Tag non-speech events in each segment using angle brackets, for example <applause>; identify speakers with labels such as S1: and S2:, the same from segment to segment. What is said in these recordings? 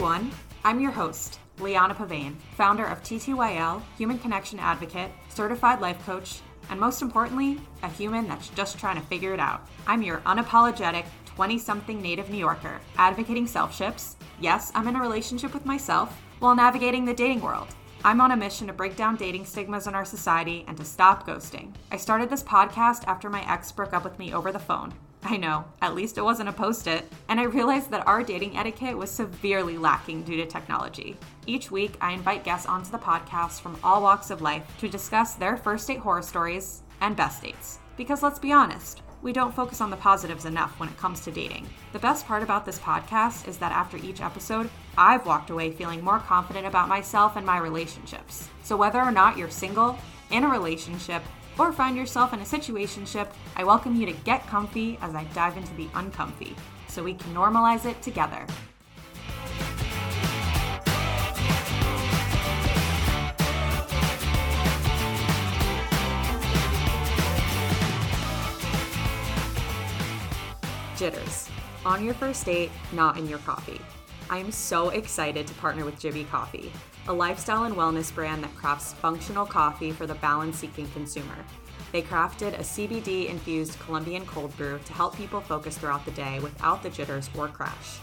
S1: everyone. I'm your host, Liana Pavane, founder of TTYL, Human Connection Advocate, certified life coach, and most importantly, a human that's just trying to figure it out. I'm your unapologetic 20 something native New Yorker, advocating self ships. Yes, I'm in a relationship with myself while navigating the dating world. I'm on a mission to break down dating stigmas in our society and to stop ghosting. I started this podcast after my ex broke up with me over the phone. I know, at least it wasn't a post it. And I realized that our dating etiquette was severely lacking due to technology. Each week, I invite guests onto the podcast from all walks of life to discuss their first date horror stories and best dates. Because let's be honest, we don't focus on the positives enough when it comes to dating. The best part about this podcast is that after each episode, I've walked away feeling more confident about myself and my relationships. So whether or not you're single, in a relationship, or find yourself in a situationship, I welcome you to get comfy as I dive into the uncomfy so we can normalize it together. Jitters. On your first date, not in your coffee. I am so excited to partner with Jibby Coffee, a lifestyle and wellness brand that crafts functional coffee for the balance seeking consumer. They crafted a CBD infused Colombian cold brew to help people focus throughout the day without the jitters or crash.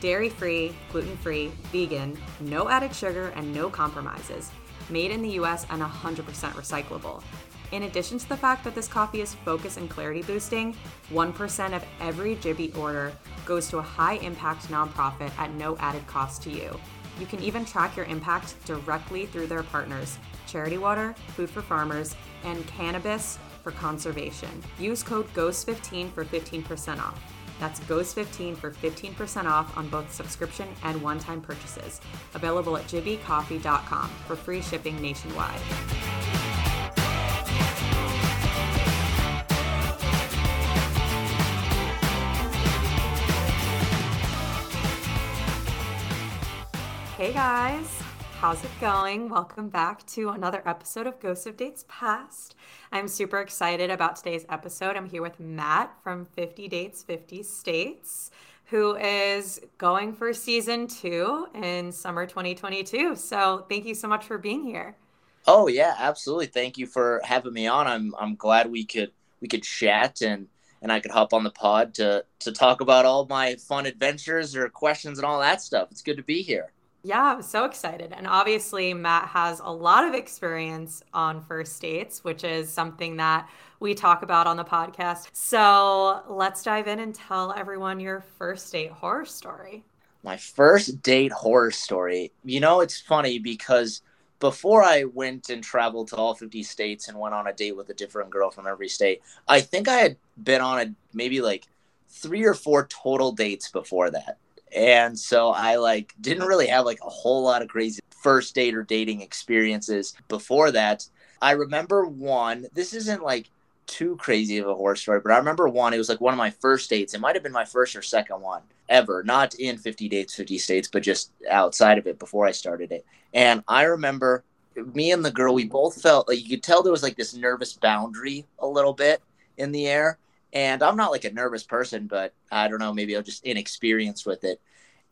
S1: Dairy free, gluten free, vegan, no added sugar, and no compromises. Made in the US and 100% recyclable. In addition to the fact that this coffee is focus and clarity boosting, 1% of every Jibby order goes to a high impact nonprofit at no added cost to you. You can even track your impact directly through their partners Charity Water, Food for Farmers, and Cannabis for Conservation. Use code GHOST15 for 15% off. That's GHOST15 for 15% off on both subscription and one time purchases. Available at jibbycoffee.com for free shipping nationwide. Hey guys, how's it going? Welcome back to another episode of Ghosts of Dates Past. I'm super excited about today's episode. I'm here with Matt from 50 Dates, 50 States, who is going for season two in summer 2022. So thank you so much for being here.
S2: Oh yeah, absolutely. Thank you for having me on. I'm I'm glad we could we could chat and and I could hop on the pod to to talk about all my fun adventures or questions and all that stuff. It's good to be here.
S1: Yeah, I'm so excited. And obviously, Matt has a lot of experience on first dates, which is something that we talk about on the podcast. So let's dive in and tell everyone your first date horror story.
S2: My first date horror story. You know, it's funny because before I went and traveled to all 50 states and went on a date with a different girl from every state, I think I had been on a maybe like three or four total dates before that and so I like didn't really have like a whole lot of crazy first date or dating experiences before that. I remember one. This isn't like too crazy of a horror story, but I remember one. It was like one of my first dates. It might have been my first or second one ever, not in 50 dates, 50 states, but just outside of it before I started it. And I remember me and the girl, we both felt like you could tell there was like this nervous boundary a little bit in the air. And I'm not like a nervous person, but I don't know, maybe I'm just inexperienced with it.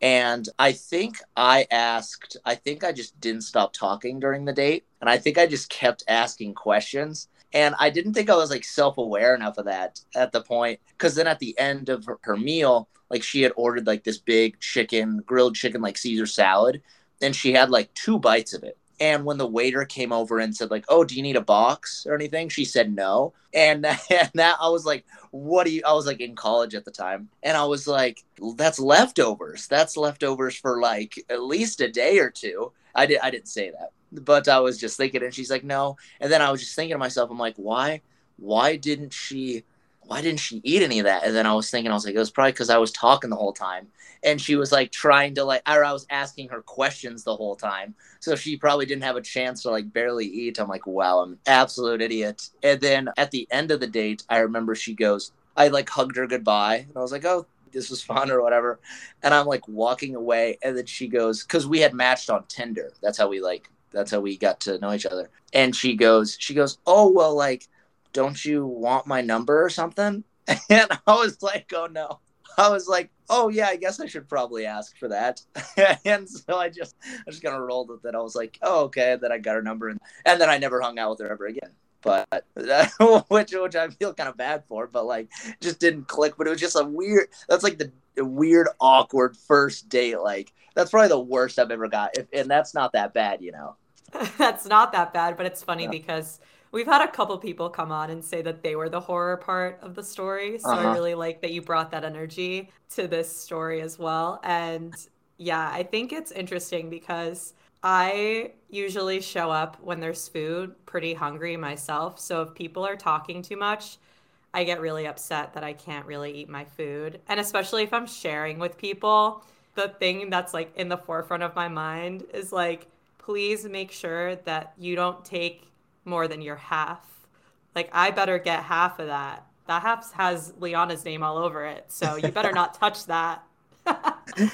S2: And I think I asked, I think I just didn't stop talking during the date. And I think I just kept asking questions. And I didn't think I was like self aware enough of that at the point. Cause then at the end of her, her meal, like she had ordered like this big chicken, grilled chicken, like Caesar salad. And she had like two bites of it. And when the waiter came over and said, like, oh, do you need a box or anything? She said no. And, <laughs> and that I was like, what do you, I was like in college at the time. And I was like, that's leftovers. That's leftovers for like at least a day or two. I, did, I didn't say that, but I was just thinking. And she's like, no. And then I was just thinking to myself, I'm like, why, why didn't she why didn't she eat any of that? And then I was thinking, I was like, it was probably because I was talking the whole time. And she was like trying to like, or I was asking her questions the whole time. So she probably didn't have a chance to like barely eat. I'm like, wow, I'm absolute idiot. And then at the end of the date, I remember she goes, I like hugged her goodbye. And I was like, oh, this was <laughs> fun or whatever. And I'm like walking away. And then she goes, because we had matched on Tinder. That's how we like, that's how we got to know each other. And she goes, she goes, oh, well, like, don't you want my number or something? <laughs> And I was like, oh no. I was like, oh yeah, I guess I should probably ask for that. <laughs> and so I just I just kind of rolled with it. I was like, oh okay. And then I got her number, and, and then I never hung out with her ever again. But <laughs> which which I feel kind of bad for, but like just didn't click. But it was just a weird. That's like the weird, awkward first date. Like that's probably the worst I've ever got, if, and that's not that bad, you know.
S1: that's not that bad, but it's funny yeah. because we've had a couple people come on and say that they were the horror part of the story. So uh-huh. I really like that you brought that energy to this story as well. And yeah, I think it's interesting because I usually show up when there's food pretty hungry myself. So if people are talking too much, I get really upset that I can't really eat my food. And especially if I'm sharing with people, the thing that's like in the forefront of my mind is like, please make sure that you don't take more than your half. Like, I better get half of that. That half has Liana's name all over it. So you better not <laughs> touch that. <laughs>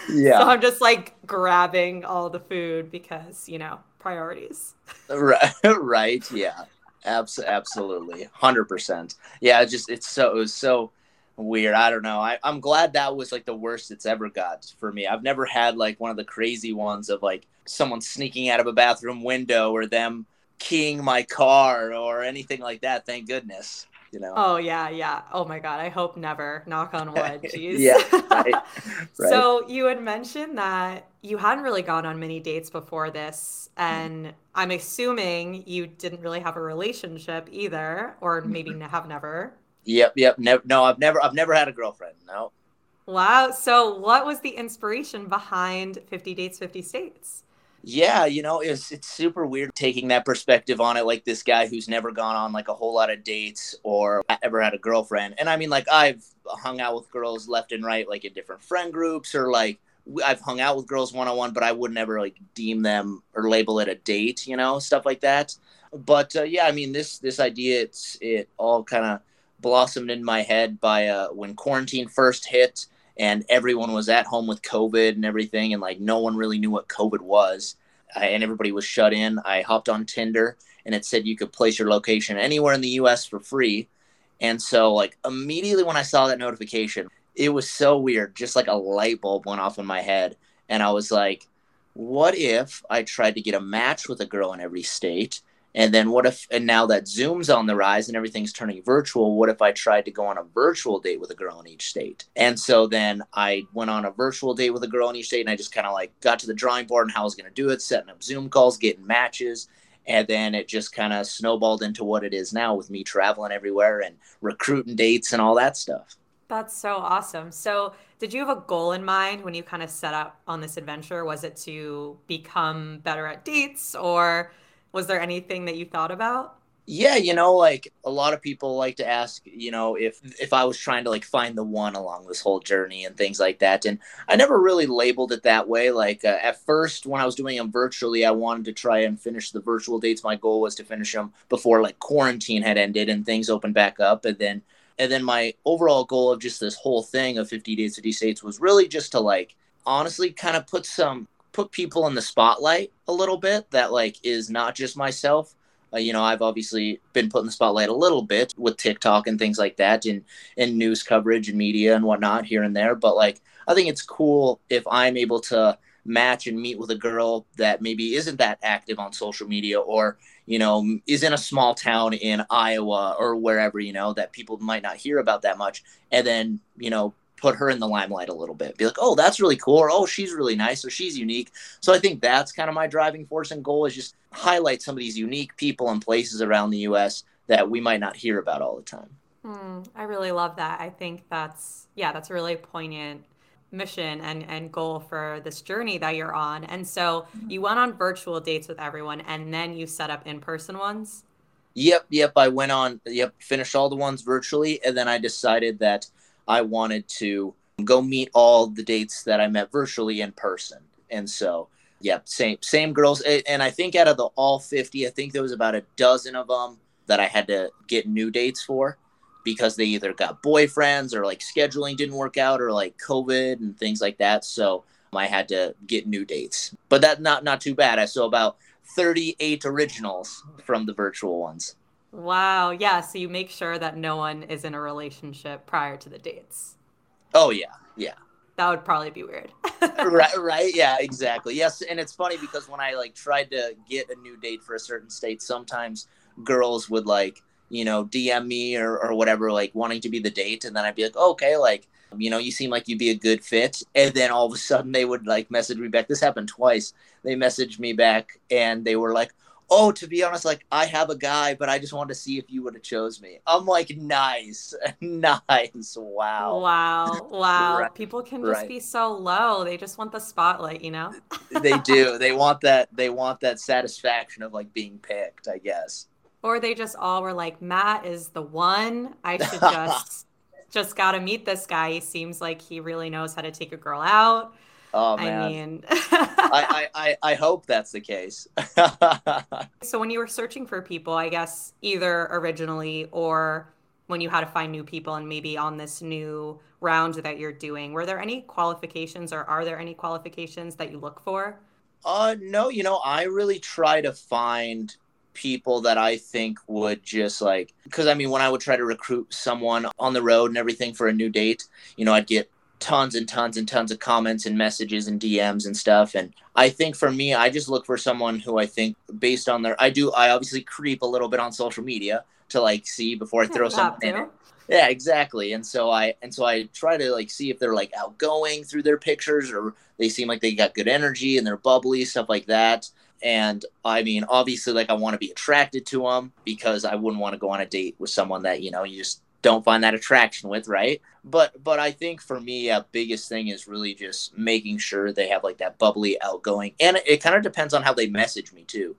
S1: yeah. So I'm just like grabbing all the food because, you know, priorities. <laughs>
S2: right. right. Yeah. Abs- absolutely. 100%. Yeah. It just, it's so, it was so weird. I don't know. I, I'm glad that was like the worst it's ever got for me. I've never had like one of the crazy ones of like someone sneaking out of a bathroom window or them keying my car or anything like that. Thank goodness. You know.
S1: Oh yeah, yeah. Oh my god. I hope never. Knock on wood. <laughs> Jeez.
S2: yeah. Right. <laughs> right.
S1: So you had mentioned that you hadn't really gone on many dates before this, and mm-hmm. I'm assuming you didn't really have a relationship either, or maybe have never.
S2: Yep, yep. Never. No, I've never. I've never had a girlfriend. No.
S1: Wow. So, what was the inspiration behind 50 Dates, 50 States?
S2: Yeah, you know, it's it's super weird taking that perspective on it like this guy who's never gone on like a whole lot of dates or ever had a girlfriend. And I mean like I've hung out with girls left and right like in different friend groups or like I've hung out with girls one on one, but I would never like deem them or label it a date, you know, stuff like that. But uh, yeah, I mean this this idea it's it all kind of blossomed in my head by uh, when quarantine first hit and everyone was at home with COVID and everything, and like no one really knew what COVID was, I, and everybody was shut in. I hopped on Tinder, and it said you could place your location anywhere in the U.S. for free, and so like immediately when I saw that notification, it was so weird, just like a light bulb went off in my head, and I was like, what if I tried to get a match with a girl in every state? And then what if, and now that Zoom's on the rise and everything's turning virtual, what if I tried to go on a virtual date with a girl in each state? And so then I went on a virtual date with a girl in each state and I just kind of like got to the drawing board and how I was going to do it, setting up Zoom calls, getting matches. And then it just kind of snowballed into what it is now with me traveling everywhere and recruiting dates and all that stuff.
S1: That's so awesome. So, did you have a goal in mind when you kind of set up on this adventure? Was it to become better at dates or was there anything that you thought about?
S2: Yeah, you know, like a lot of people like to ask, you know, if if I was trying to like find the one along this whole journey and things like that. And I never really labeled it that way. Like uh, at first, when I was doing them virtually, I wanted to try and finish the virtual dates. My goal was to finish them before like quarantine had ended and things opened back up. And then and then my overall goal of just this whole thing of 50 Dates, 50 States was really just to like honestly kind of put some put people in the spotlight a little bit that like is not just myself. Uh, you know i've obviously been put in the spotlight a little bit with tiktok and things like that and in news coverage and media and whatnot here and there. But like i think it's cool if i'm able to match and meet with a girl that maybe isn't that active on social media or you know is in a small town in iowa or wherever you know that people might not hear about that much. And then you know put her in the limelight a little bit. Be like, oh, that's really cool, or oh, she's really nice, or she's unique. So I think that's kind of my driving force and goal is just highlight some of these unique people and places around the U.S. that we might not hear about all the time.
S1: Hmm, I really love that. I think that's yeah, that's a really poignant mission and and goal for this journey that you're on. And so you went on virtual dates with everyone, and then you set up in person ones.
S2: Yep, yep. I went on. Yep, finished all the ones virtually, and then I decided that I wanted to go meet all the dates that I met virtually in person. And so, yeah, same same girls. And I think out of the all 50, I think there was about a dozen of them that I had to get new dates for because they either got boyfriends or like scheduling didn't work out or like COVID and things like that. So um, I had to get new dates. But that not not too bad. I saw about 38 originals from the virtual ones.
S1: Wow. Yeah. So you make sure that no one is in a relationship prior to the dates.
S2: Oh yeah. Yeah.
S1: That would probably be weird. <laughs>
S2: right, right. Yeah, exactly. Yes, and it's funny because when I like tried to get a new date for a certain state, sometimes girls would like, you know, DM me or, or whatever, like wanting to be the date, and then I'd be like, oh, okay, like, you know, you seem like you'd be a good fit, and then all of a sudden they would like message me back. This happened twice. They messaged me back, and they were like, oh, to be honest, like I have a guy, but I just wanted to see if you would have chose me. I'm like, nice, <laughs> nice, wow,
S1: wow, wow. right. People can just right. be so low. They just want the spotlight, you know.
S2: they do. They want that. They want that satisfaction of like being picked, I guess.
S1: Or they just all were like, Matt is the one. I should <laughs> just just got to meet this guy. He seems like he really knows how to take a girl out.
S2: Oh man. <laughs> I mean, I, I, I hope that's the case. <laughs>
S1: so when you were searching for people, I guess either originally or when you had to find new people and maybe on this new round that you're doing, were there any qualifications or are there any qualifications that you look for?
S2: Uh no, you know, I really try to find people that I think would just like because I mean when I would try to recruit someone on the road and everything for a new date, you know, I'd get tons and tons and tons of comments and messages and DMs and stuff. And I think for me, I just look for someone who I think based on their, I do, I obviously creep a little bit on social media to like see before I <laughs> throw something in. It. Yeah, exactly. And so I, and so I try to like see if they're like outgoing through their pictures or they seem like they got good energy and they're bubbly, stuff like that. And I mean, obviously, like I want to be attracted to them because I wouldn't want to go on a date with someone that, you know, you just don't find that attraction with, right? But but I think for me, a biggest thing is really just making sure they have like that bubbly, outgoing, and it, it kind of depends on how they message me too.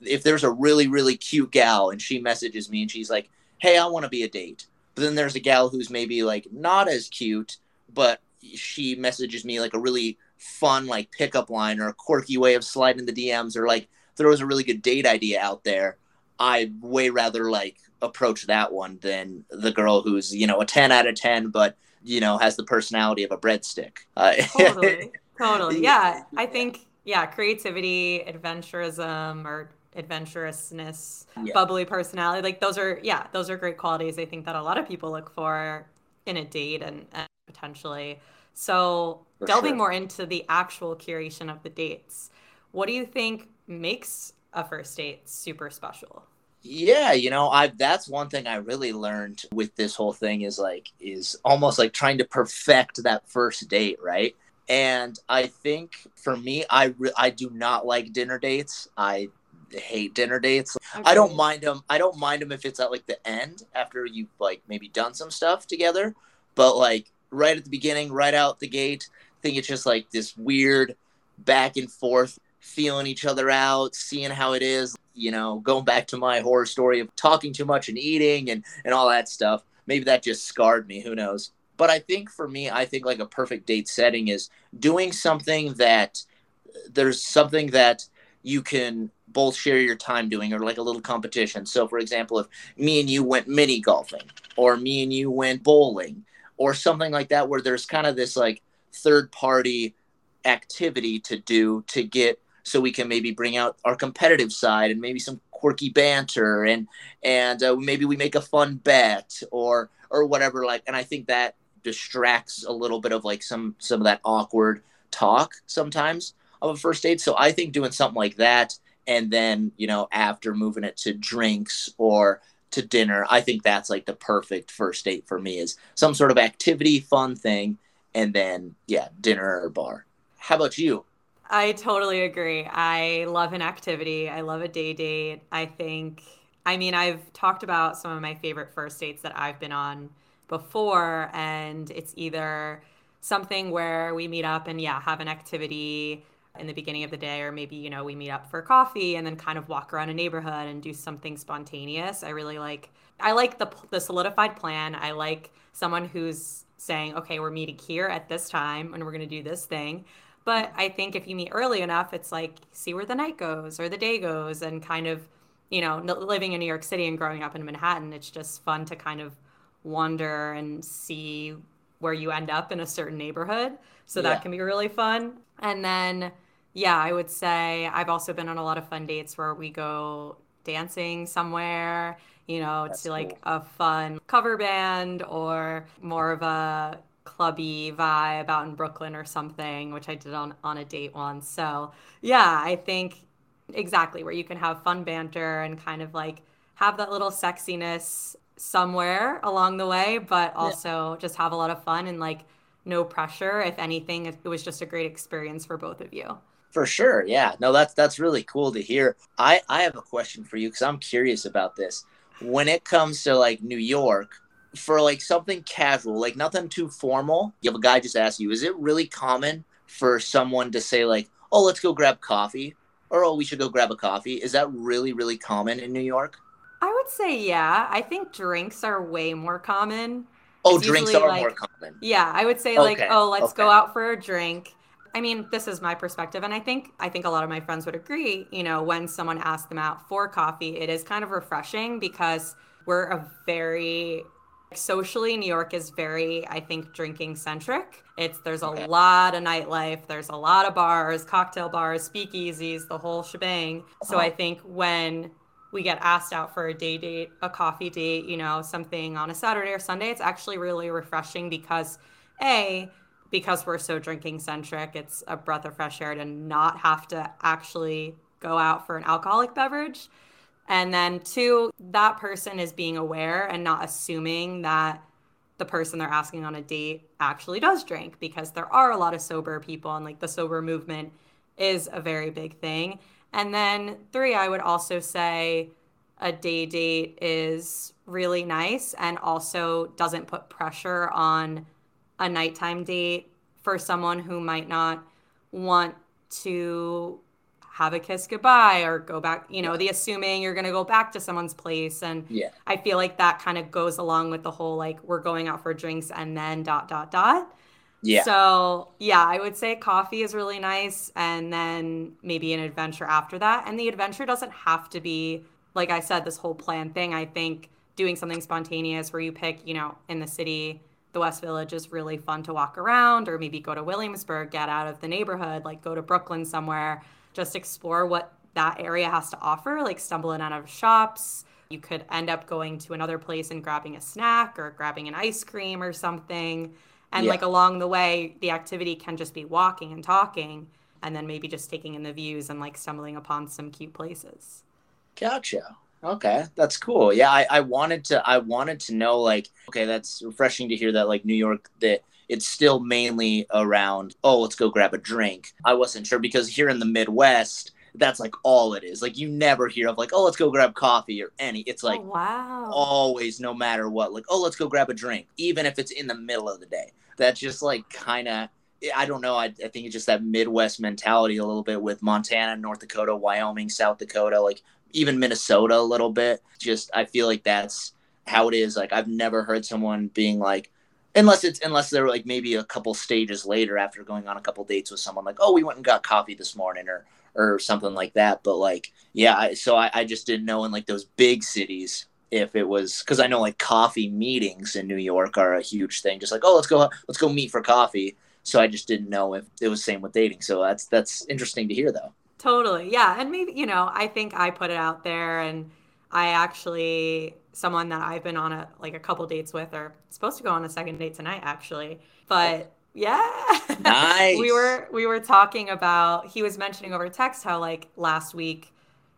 S2: If there's a really really cute gal and she messages me and she's like, "Hey, I want to be a date," but then there's a gal who's maybe like not as cute, but she messages me like a really fun like pickup line or a quirky way of sliding the DMs or like throws a really good date idea out there. I'd way rather like approach that one than the girl who's you know a 10 out of 10 but you know has the personality of a breadstick. Uh, <laughs>
S1: totally. Totally. Yeah. I think yeah creativity adventurism or adventurousness yeah. bubbly personality like those are yeah those are great qualities i think that a lot of people look for in a date and, and potentially. So for delving sure. more into the actual curation of the dates what do you think makes a first date super special
S2: yeah, you know, I that's one thing I really learned with this whole thing is like is almost like trying to perfect that first date, right? And I think for me, I re- I do not like dinner dates. I hate dinner dates. Okay. I don't mind them. I don't mind them if it's at like the end after you've like maybe done some stuff together. But like right at the beginning, right out the gate, I think it's just like this weird back and forth, feeling each other out, seeing how it is you know, going back to my horror story of talking too much and eating and, and all that stuff, maybe that just scarred me. Who knows? But I think for me, I think like a perfect date setting is doing something that there's something that you can both share your time doing or like a little competition. So, for example, if me and you went mini golfing or me and you went bowling or something like that, where there's kind of this like third party activity to do to get so we can maybe bring out our competitive side and maybe some quirky banter and and uh, maybe we make a fun bet or or whatever like and i think that distracts a little bit of like some some of that awkward talk sometimes of a first date. So i think doing something like that and then you know after moving it to drinks or to dinner i think that's like the perfect first date for me is some sort of activity fun thing and then yeah dinner or bar. How about you
S1: I totally agree. I love an activity. I love a day date. I think, I mean, I've talked about some of my favorite first dates that I've been on before, and it's either something where we meet up and, yeah, have an activity in the beginning of the day, or maybe, you know, we meet up for coffee and then kind of walk around a neighborhood and do something spontaneous. I really like, I like the, the solidified plan. I like someone who's saying, okay, we're meeting here at this time and we're going to do this thing. But I think if you meet early enough, it's like see where the night goes or the day goes, and kind of, you know, living in New York City and growing up in Manhattan, it's just fun to kind of wander and see where you end up in a certain neighborhood. So yeah. that can be really fun. And then, yeah, I would say I've also been on a lot of fun dates where we go dancing somewhere, you know, That's to like cool. a fun cover band or more of a clubby vibe out in Brooklyn or something, which I did on on a date once. So yeah, I think exactly where you can have fun banter and kind of like have that little sexiness somewhere along the way, but also yeah. just have a lot of fun and like no pressure. If anything, it was just a great experience for both of you.
S2: For sure. Yeah. No, that's that's really cool to hear. I I have a question for you cuz I'm curious about this. When it comes to like New York, for like something casual, like nothing too formal, you have a guy just ask you, is it really common for someone to say like, "Oh, let's go grab coffee," or "Oh, we should go grab a coffee"? Is that really really common in New York?
S1: I would say yeah. I think drinks are way more common.
S2: Oh, it's drinks are like, more common.
S1: Yeah, I would say like, oh, let's okay. go out for a drink. I mean, this is my perspective, and I think I think a lot of my friends would agree. You know, when someone asks them out for coffee, it is kind of refreshing because we're a very socially new york is very i think drinking centric it's there's a okay. lot of nightlife there's a lot of bars cocktail bars speakeasies the whole shebang uh-huh. so i think when we get asked out for a day date a coffee date you know something on a saturday or sunday it's actually really refreshing because a because we're so drinking centric it's a breath of fresh air to not have to actually go out for an alcoholic beverage and then two, that person is being aware and not assuming that the person they're asking on a date actually does drink because there are a lot of sober people and like the sober movement is a very big thing. And then three, I would also say a day date is really nice and also doesn't put pressure on a nighttime date for someone who might not want to have a kiss goodbye or go back, you know, the assuming you're going to go back to someone's place. And
S2: yeah.
S1: I feel like that kind of goes along with the whole like we're going out for drinks and then dot, dot, dot.
S2: Yeah.
S1: So, yeah, I would say coffee is really nice and then maybe an adventure after that. And the adventure doesn't have to be, like I said, this whole plan thing. I think doing something spontaneous where you pick, you know, in the city, the West Village is really fun to walk around, or maybe go to Williamsburg, get out of the neighborhood, like go to Brooklyn somewhere just explore what that area has to offer, like stumble in out of shops. You could end up going to another place and grabbing a snack or grabbing an ice cream or something. And yeah. like along the way, the activity can just be walking and talking and then maybe just taking in the views and like stumbling upon some cute places.
S2: Gotcha. Okay, that's cool. Yeah, I, I wanted to I wanted to know like okay, that's refreshing to hear that like New York that it's still mainly around, oh, let's go grab a drink. I wasn't sure because here in the Midwest, that's like all it is. Like you never hear of like, oh, let's go grab coffee or any. It's oh, like
S1: oh, wow.
S2: always, no matter what, like, oh, let's go grab a drink, even if it's in the middle of the day. That's just like kind of I don't know. I, I think it's just that Midwest mentality a little bit with Montana, North Dakota, Wyoming, South Dakota, like even Minnesota a little bit. Just I feel like that's how it is. Like I've never heard someone being like, unless it's unless they're like maybe a couple stages later after going on a couple dates with someone like oh we went and got coffee this morning or or something like that. But like yeah so I, I just didn't know in like those big cities if it was because i know like coffee meetings in new york are a huge thing. Just like oh let's go let's go meet for coffee. So i just didn't know if it was same with dating. So that's that's interesting to hear though.
S1: Totally. Yeah. And maybe you know i think i put it out there and i actually someone that I've been on a like a couple dates with or supposed to go on a second date tonight actually. But yeah.
S2: Nice. <laughs>
S1: we were we were talking about he was mentioning over text how like last week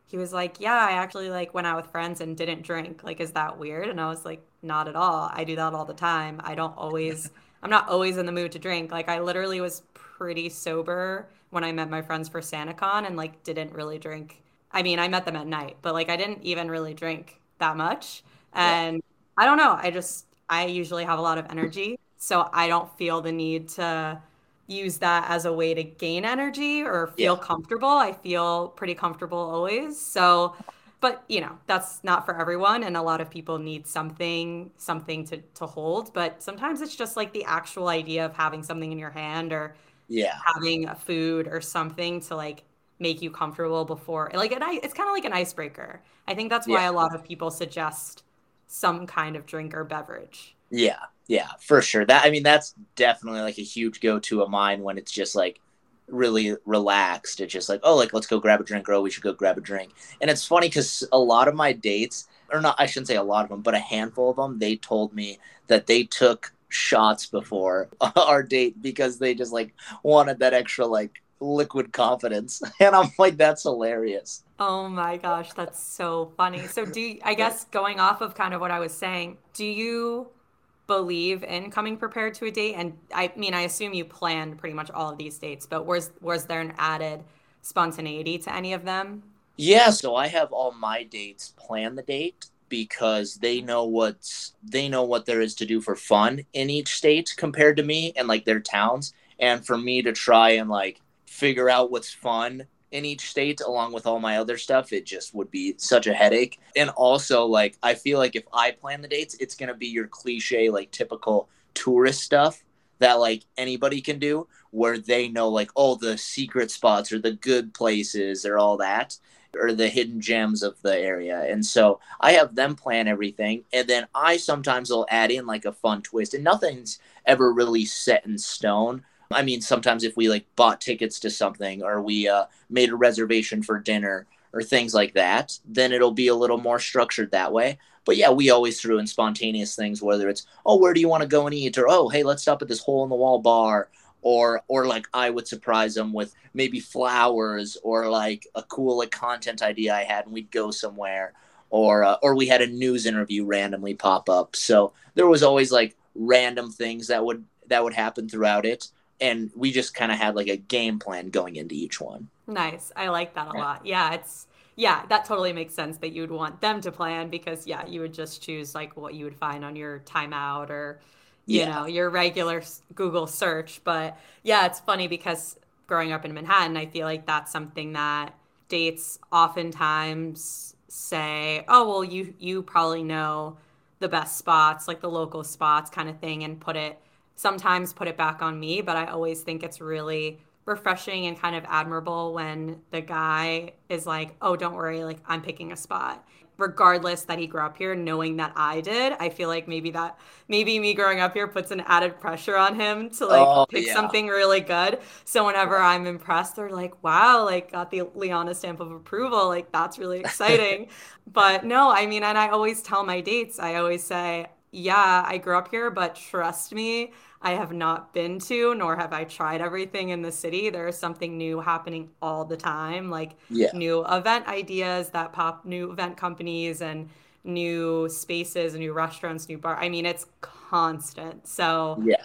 S1: he was like, "Yeah, I actually like went out with friends and didn't drink. Like is that weird?" And I was like, "Not at all. I do that all the time. I don't always <laughs> I'm not always in the mood to drink. Like I literally was pretty sober when I met my friends for SantaCon and like didn't really drink. I mean, I met them at night, but like I didn't even really drink that much. And yeah. I don't know. I just, I usually have a lot of energy. So I don't feel the need to use that as a way to gain energy or feel yeah. comfortable. I feel pretty comfortable always. So, but you know, that's not for everyone. And a lot of people need something, something to, to hold. But sometimes it's just like the actual idea of having something in your hand or
S2: yeah,
S1: having a food or something to like make you comfortable before like an, it's kind of like an icebreaker i think that's why yeah. a lot of people suggest some kind of drink or beverage.
S2: Yeah yeah for sure. That i mean that's definitely like a huge go-to of mine when it's just like really relaxed. It's just like oh like let's go grab a drink or oh we should go grab a drink. And it's funny because a lot of my dates or not i shouldn't say a lot of them but a handful of them they told me that they took shots before <laughs> our date because they just like wanted that extra like liquid confidence. <laughs> And I'm like, that's hilarious.
S1: Oh my gosh, that's so funny. So do you, I guess going off of kind of what I was saying, do you believe in coming prepared to a date? And I mean, I assume you planned pretty much all of these dates, but was was there an added spontaneity to any of them?
S2: Yeah, so I have all my dates plan the date because they know what's they know what there is to do for fun in each state compared to me and like their towns and for me to try and like figure out what's fun in each state along with all my other stuff it just would be such a headache. And also like i feel like if i plan the dates it's going to be your cliche like typical tourist stuff that like anybody can do where they know like oh the secret spots or the good places or all that or the hidden gems of the area. And so i have them plan everything and then i sometimes will add in like a fun twist. And nothing's ever really set in stone I mean, sometimes if we like bought tickets to something or we uh, made a reservation for dinner or things like that, then it'll be a little more structured that way. But yeah, we always threw in spontaneous things, whether it's, oh, where do you want to go and eat? Or, oh, hey, let's stop at this hole in the wall bar. Or, or like I would surprise them with maybe flowers or like a cool like content idea I had and we'd go somewhere or uh, or we had a news interview randomly pop up. So there was always like random things that would that would happen throughout it and we just kind of had like a game plan going into each one.
S1: Nice. I like that a right. lot. Yeah, it's yeah, that totally makes sense that you would want them to plan because yeah, you would just choose like what you would find on your timeout or you yeah. know, your regular Google search, but yeah, it's funny because growing up in Manhattan, I feel like that's something that dates oftentimes say, "Oh, well, you you probably know the best spots, like the local spots kind of thing and put it sometimes put it back on me, but I always think it's really refreshing and kind of admirable when the guy is like, "Oh, don't worry, like I'm picking a spot." Regardless that he grew up here, knowing that I did, I feel like maybe that maybe me growing up here puts an added pressure on him to like oh, pick yeah. something really good. So whenever I'm impressed, they're like, "Wow, like got the Liana stamp of approval. Like that's really <laughs> exciting." but no, I mean, and I always tell my dates, I always say, "Yeah, I grew up here, but trust me, I have not been to, nor have I tried everything in the city. There is something new happening all the time, like yeah. new event ideas that pop, new event companies, and new spaces, new restaurants, new bar. I mean, it's constant. So
S2: yeah,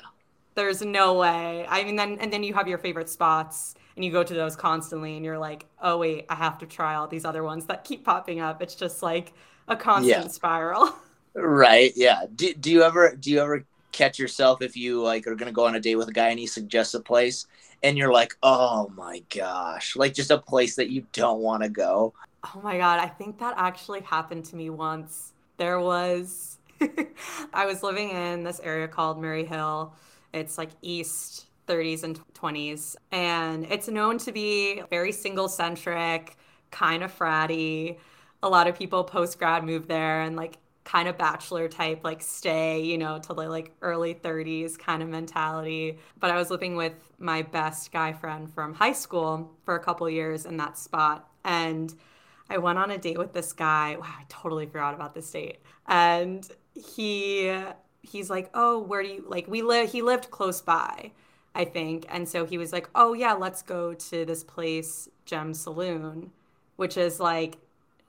S1: there's no way. I mean, then and then you have your favorite spots, and you go to those constantly, and you're like, oh wait, I have to try all these other ones that keep popping up. It's just like a constant yeah. spiral. <laughs>
S2: Right. Yeah. Do, do you ever do you ever catch yourself if you like are gonna go on a date with a guy and he suggests a place and you're like, oh my gosh, like just a place that you don't want to go.
S1: Oh my god, I think that actually happened to me once. There was <laughs> I was living in this area called Murray Hill. It's like east 30s and 20s and it's known to be very single centric, kind of fratty. A lot of people post grad move there and like kind of bachelor type, like stay, you know, till the like early 30s kind of mentality. But I was living with my best guy friend from high school for a couple years in that spot. And I went on a date with this guy. Wow, I totally forgot about this date. And he he's like, "Oh, where do you like we live he lived close by." I think. And so he was like, "Oh yeah, let's go to this place, Gem Saloon." Which is like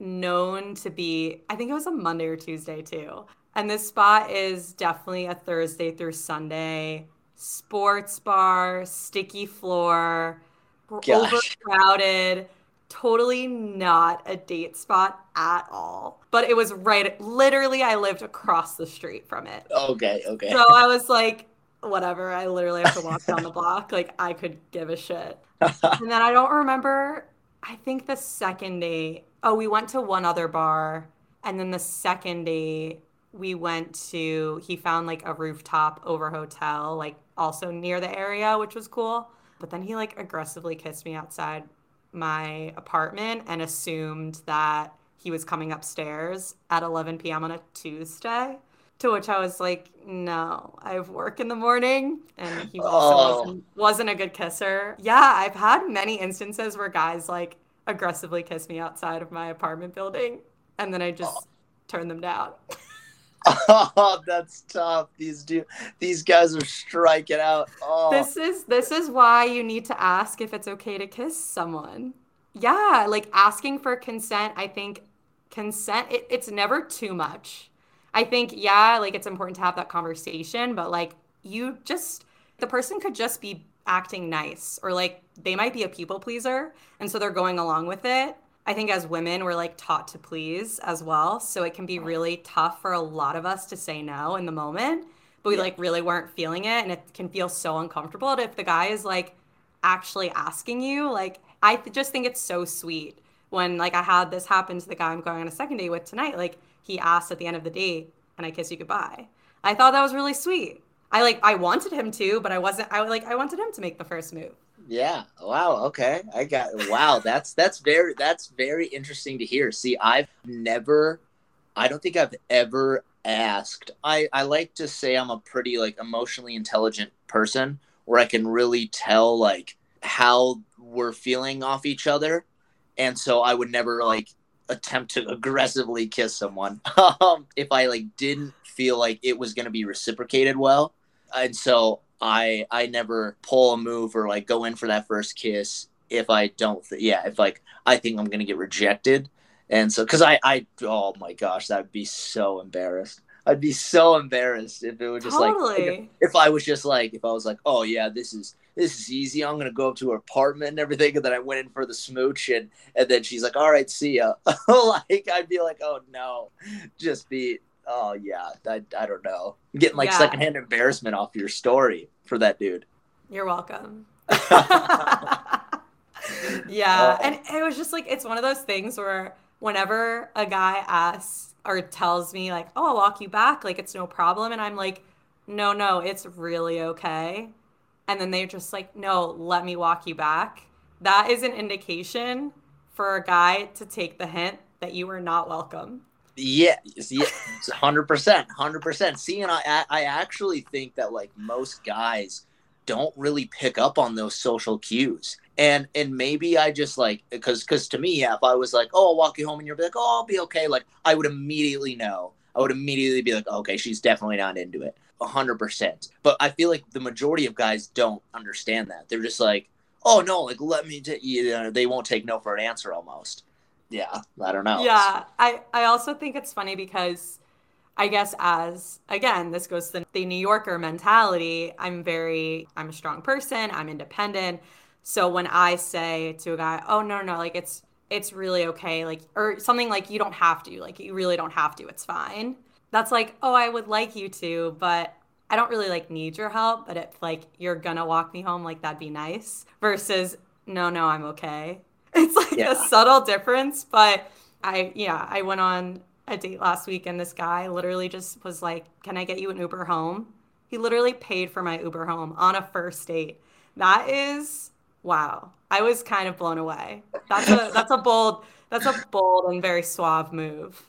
S1: known to be, I think it was a Monday or Tuesday too. And this spot is definitely a Thursday through Sunday sports bar, sticky floor, Gosh. overcrowded, totally not a date spot at all. But it was right, literally, I lived across the street from it.
S2: Okay, okay.
S1: So I was like, whatever. I literally have to walk down the block. Like, I could give a shit. <laughs> and then I don't remember, I think the second day, Oh, we went to one other bar, and then the second day we went to. He found like a rooftop over hotel, like also near the area, which was cool. But then he like aggressively kissed me outside my apartment and assumed that he was coming upstairs at 11 p.m. on a Tuesday. To which I was like, no, I have work in the morning. And he also oh. wasn't, wasn't a good kisser. Yeah, I've had many instances where guys like aggressively kiss me outside of my apartment building and then I just oh. turn them down. <laughs>
S2: Oh, that's tough. These do these guys are striking out. Oh.
S1: This is this is why you need to ask if it's okay to kiss someone. Yeah, like asking for consent, I think consent it, it's never too much. I think yeah, like it's important to have that conversation, but like you just the person could just be acting nice or like they might be a people pleaser and so they're going along with it I think as women, we're like taught to please as well. So it can be really tough for a lot of us to say no in the moment, but we yeah. like really weren't feeling it. And it can feel so uncomfortable. And if the guy is like actually asking you, like, I th- just think it's so sweet when like I had this happen to the guy I'm going on a second date with tonight. Like he asked at the end of the date, and I kiss you goodbye. I thought that was really sweet. I like I wanted him to, but I wasn't. I like I wanted him to make the first move.
S2: Yeah. Wow. Okay. I got. Wow. That's that's very that's very interesting to hear. See, I've never. I don't think I've ever asked. I I like to say I'm a pretty like emotionally intelligent person where I can really tell like how we're feeling off each other, and so I would never like attempt to aggressively kiss someone <laughs> um, if I like didn't feel like it was going to be reciprocated well. And so I I never pull a move or like go in for that first kiss if I don't th- yeah if like I think I'm gonna get rejected and so because I I oh my gosh that'd be so embarrassed I'd be so embarrassed if it was just totally. like if I was just like if I was like oh yeah this is this is easy I'm gonna go up to her apartment and everything and then I went in for the smooch and and then she's like all right see ya <laughs> like I'd be like oh no just be oh yeah, I, I don't know. I'm getting like yeah. secondhand embarrassment off your story for that dude.
S1: You're welcome. <laughs> <laughs> yeah, uh, and it was just like it's one of those things where whenever a guy asks or tells me like, "Oh, I'll walk you back," like it's no problem, and I'm like, "No, no, it's really okay," and then they're just like, "No, let me walk you back." That is an indication for a guy to take the hint that you are not welcome.
S2: Yeah, yeah, hundred percent, hundred percent. See, and I, I actually think that like most guys don't really pick up on those social cues, and and maybe I just like because because to me, yeah, if I was like, oh, I'll walk you home, and you're like, oh, I'll be okay, like I would immediately know. I would immediately be like, okay, she's definitely not into it, hundred percent. But I feel like the majority of guys don't understand that. They're just like, oh no, like let me, t-, you know, they won't take no for an answer almost yeah, I don't know.
S1: Yeah, I I also think it's funny because I guess as again, this goes to the New Yorker mentality. I'm very I'm a strong person, I'm independent. So when I say to a guy, "Oh no, no, like it's it's really okay," like or something like you don't have to, like you really don't have to, it's fine. That's like, "Oh, I would like you to, but I don't really like need your help, but if like you're gonna walk me home, like that'd be nice." Versus, "No, no, I'm okay." <laughs> It's like yeah. a subtle difference, but I yeah, I went on a date last week and this guy literally just was like, "Can I get you an Uber home?" He literally paid for my Uber home on a first date. That is wow. I was kind of blown away. That's a that's a bold that's a bold and very suave move.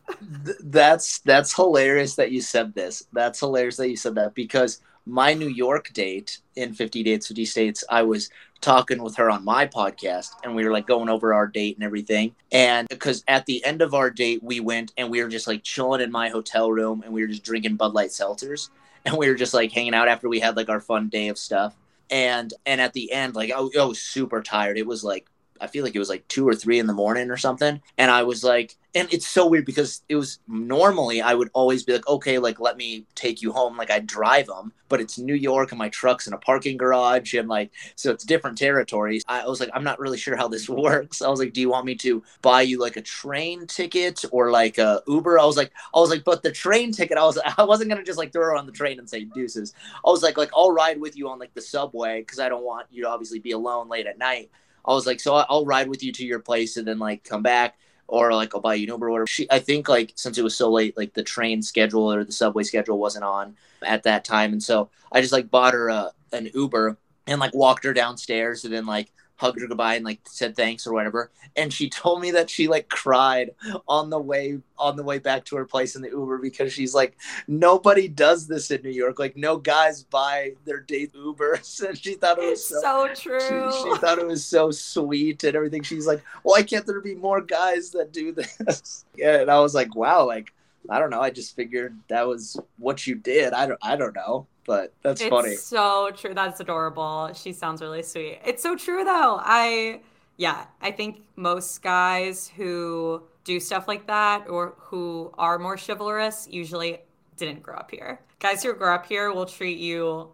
S2: that's that's hilarious that you said this. That's hilarious that you said that because my New York date in 50 Dates, 50 States, I was talking with her on my podcast and we were like going over our date and everything. And because at the end of our date, we went and we were just like chilling in my hotel room and we were just drinking Bud Light seltzers and we were just like hanging out after we had like our fun day of stuff. And and at the end, like I, I was super tired. It was like I feel like it was like two or three in the morning or something. And I was like, and it's so weird because it was normally I would always be like, okay, like let me take you home, like I drive them, but it's New York and my truck's in a parking garage and like so it's different territories. I was like, I'm not really sure how this <laughs> works. I was like, do you want me to buy you like a train ticket or like a Uber? I was like, I was like, but the train ticket, I was <laughs> I wasn't gonna just like throw her on the train and say deuces. I was like, like I'll ride with you on like the subway because I don't want you to obviously be alone late at night. I was like, so I'll ride with you to your place and then like come back, or like I'll buy you an Uber or whatever. She, I think like since it was so late, like the train schedule or the subway schedule wasn't on at that time, and so I just like bought her a, an Uber and like walked her downstairs and then like hugged her goodbye and like said thanks or whatever. And she told me that she like cried on the way on the way back to her place in the Uber because she's like, nobody does this in New York. Like no guys buy their date Ubers. <laughs> And she thought it was
S1: so, so, true.
S2: She, she, thought it was so sweet and everything. She's like, why can't there be more guys that do this? <laughs> Yeah, and I was like, wow, like I don't know. I just figured that was what you did. I don't I don't know, but that's
S1: it's
S2: funny.
S1: So true. That's adorable. She sounds really sweet. It's so true though. I yeah, I think most guys who do stuff like that or who are more chivalrous usually didn't grow up here. Guys who grow up here will treat you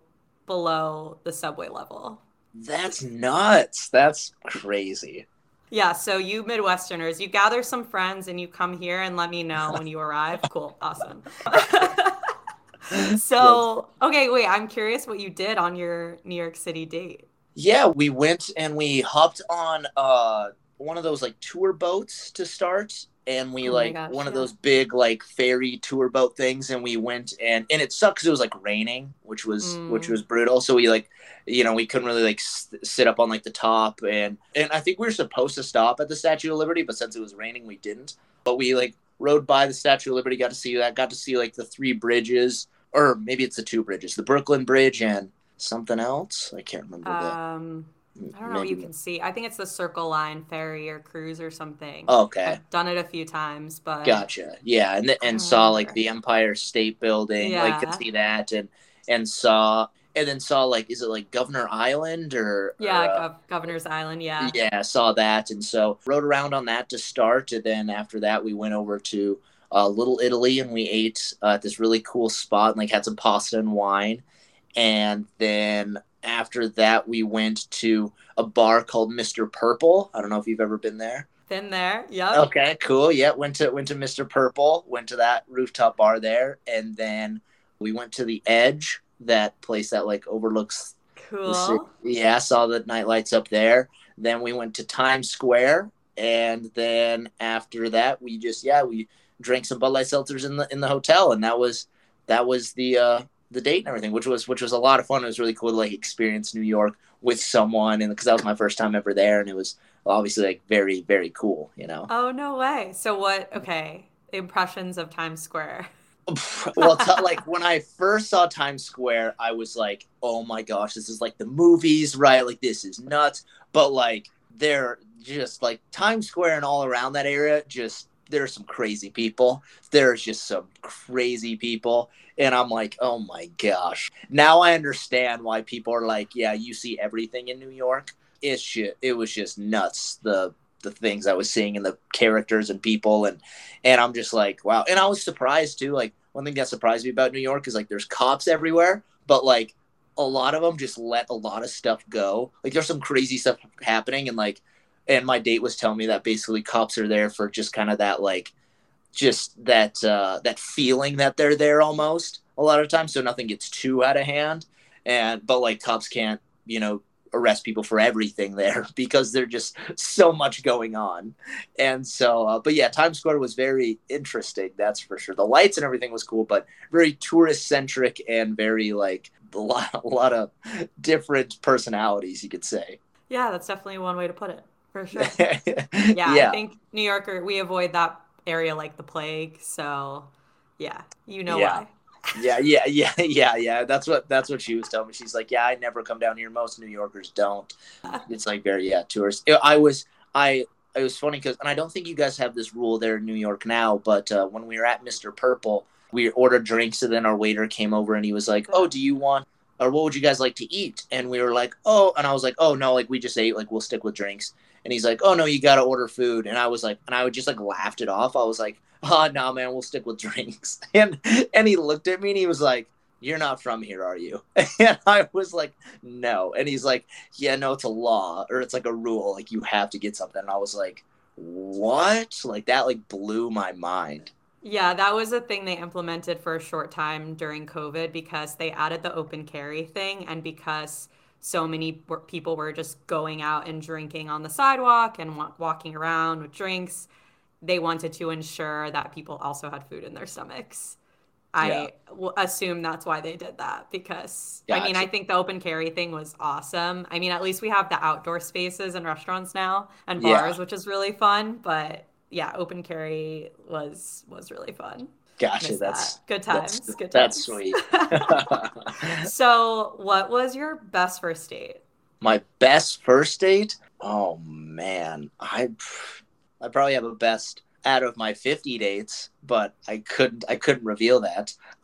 S1: below the subway level.
S2: That's nuts. That's crazy.
S1: Yeah, so you Midwesterners, you gather some friends and you come here and let me know when you arrive. <laughs> Cool, awesome. <laughs> so, okay, wait, I'm curious what you did on your New York City date.
S2: Yeah, we went and we hopped on uh one of those like tour boats to start and we
S1: Oh
S2: like
S1: gosh,
S2: one of those big like ferry tour boat things and we went and and it sucked because it was like raining which was which
S1: Mm.
S2: was brutal. So we like you know we couldn't really like s- sit up on like the top and and i think we were supposed to stop at the statue of liberty but since it was raining we didn't. But we like rode by the statue of liberty got to see that got to see like the three bridges or maybe it's the two bridges the brooklyn bridge and something else? I can't remember
S1: Um,
S2: the
S1: I don't know what you can see. I think it's the Circle Line ferry or cruise or something.
S2: okay
S1: I've done it a few times, but
S2: Gotcha. Yeah, and th- and saw like the Empire State Building, like could
S1: Yeah.
S2: see that, and and saw and then saw like is it like Governor Island or
S1: yeah,
S2: or, uh,
S1: Gov- Governor's Island. Yeah.
S2: yeah, saw that, and so rode around on that to start, and then after that we went over to uh, Little Italy and we ate uh, at this really cool spot and like had some pasta and wine, and then after that we went to a bar called Mister Purple. I don't know if you've ever been there.
S1: Been there. Yep.
S2: Okay, cool. Yeah, went to went to Mr. Purple, went to that rooftop bar there, and then we went to the Edge, that place that like overlooks the city.
S1: Cool.
S2: Yeah, saw the night lights up there. Then we went to Times Square, and then after that, we just yeah we drank some Bud Light seltzers in the in the hotel, and that was that was the uh, the date and everything, which was which was a lot of fun. It was really cool to like experience New York with someone, and because that was my first time ever there, and it was obviously like very very cool, you know.
S1: Oh no way. So what? Okay. Impressions of Times Square. <laughs>
S2: well, t- like when I first saw Times Square, I was like, "Oh my gosh, this is like the movies, right? Like this is nuts." But like, they're just like Times Square and all around that area. Just there's some crazy people. There's just some crazy people, and I'm like, "Oh my gosh!" Now I understand why people are like, "Yeah, you see everything in New York." It's shit. It was just nuts. The the things I was seeing and the characters and people and and I'm just like, wow. And I was surprised too. Like one thing that surprised me about New York is like there's cops everywhere, but like a lot of them just let a lot of stuff go. Like there's some crazy stuff happening, and like, and my date was telling me that basically cops are there for just kind of that like, just that uh, that feeling that they're there almost a lot of times, so nothing gets too out of hand. And but like cops can't, you know, arrest people for everything <laughs> there because there's just so much going on and so uh, but yeah times square was very interesting that's for sure the lights and everything was cool but very tourist centric and very like a <laughs> lot, a lot of different personalities you could say
S1: Yeah, that's definitely one way to put it. For <laughs> sure.
S2: yeah
S1: Yeah, I think New Yorker we avoid that area like the plague. So yeah, you know
S2: Yeah.
S1: why.
S2: yeah yeah <laughs> yeah yeah yeah that's what that's what she was telling me she's like yeah i never come down here most new yorkers don't <laughs> it's like very yeah tourist i was i it was funny because and i don't think you guys have this rule there in new york now but uh, when we were at mr purple we ordered drinks and then our waiter came over and he was like oh do you want or what would you guys like to eat and we were like oh and i was like oh no like we just ate like we'll stick with drinks and he's like oh no you gotta order food. And i was like and i would just like laughed it off. I was like ah, oh no man we'll stick with drinks. <laughs> And and he looked at me and he was like you're not from here are you? <laughs> And i was like no. And he's like yeah no it's a law or it's like a rule like you have to get something. And i was like what? Like that like blew my mind.
S1: Yeah, that was a thing they implemented for a short time during COVID because they added the open carry thing. And because so many people were just going out and drinking on the sidewalk and walking around with drinks. They wanted to ensure that people also had food in their stomachs. I w- assume that's why they did that because I mean, I think the open carry thing was awesome. I mean, at least we have the outdoor spaces and restaurants now and
S2: Yeah.
S1: bars, which is really fun, but yeah, open carry was was really fun.
S2: Gotcha that's
S1: that. good times.
S2: that's,
S1: good times.
S2: that's sweet <laughs> <laughs>
S1: so, what was your best first date?
S2: my best first date oh man i i probably have a best out of my 50 dates, but I couldn't I couldn't reveal that. <laughs>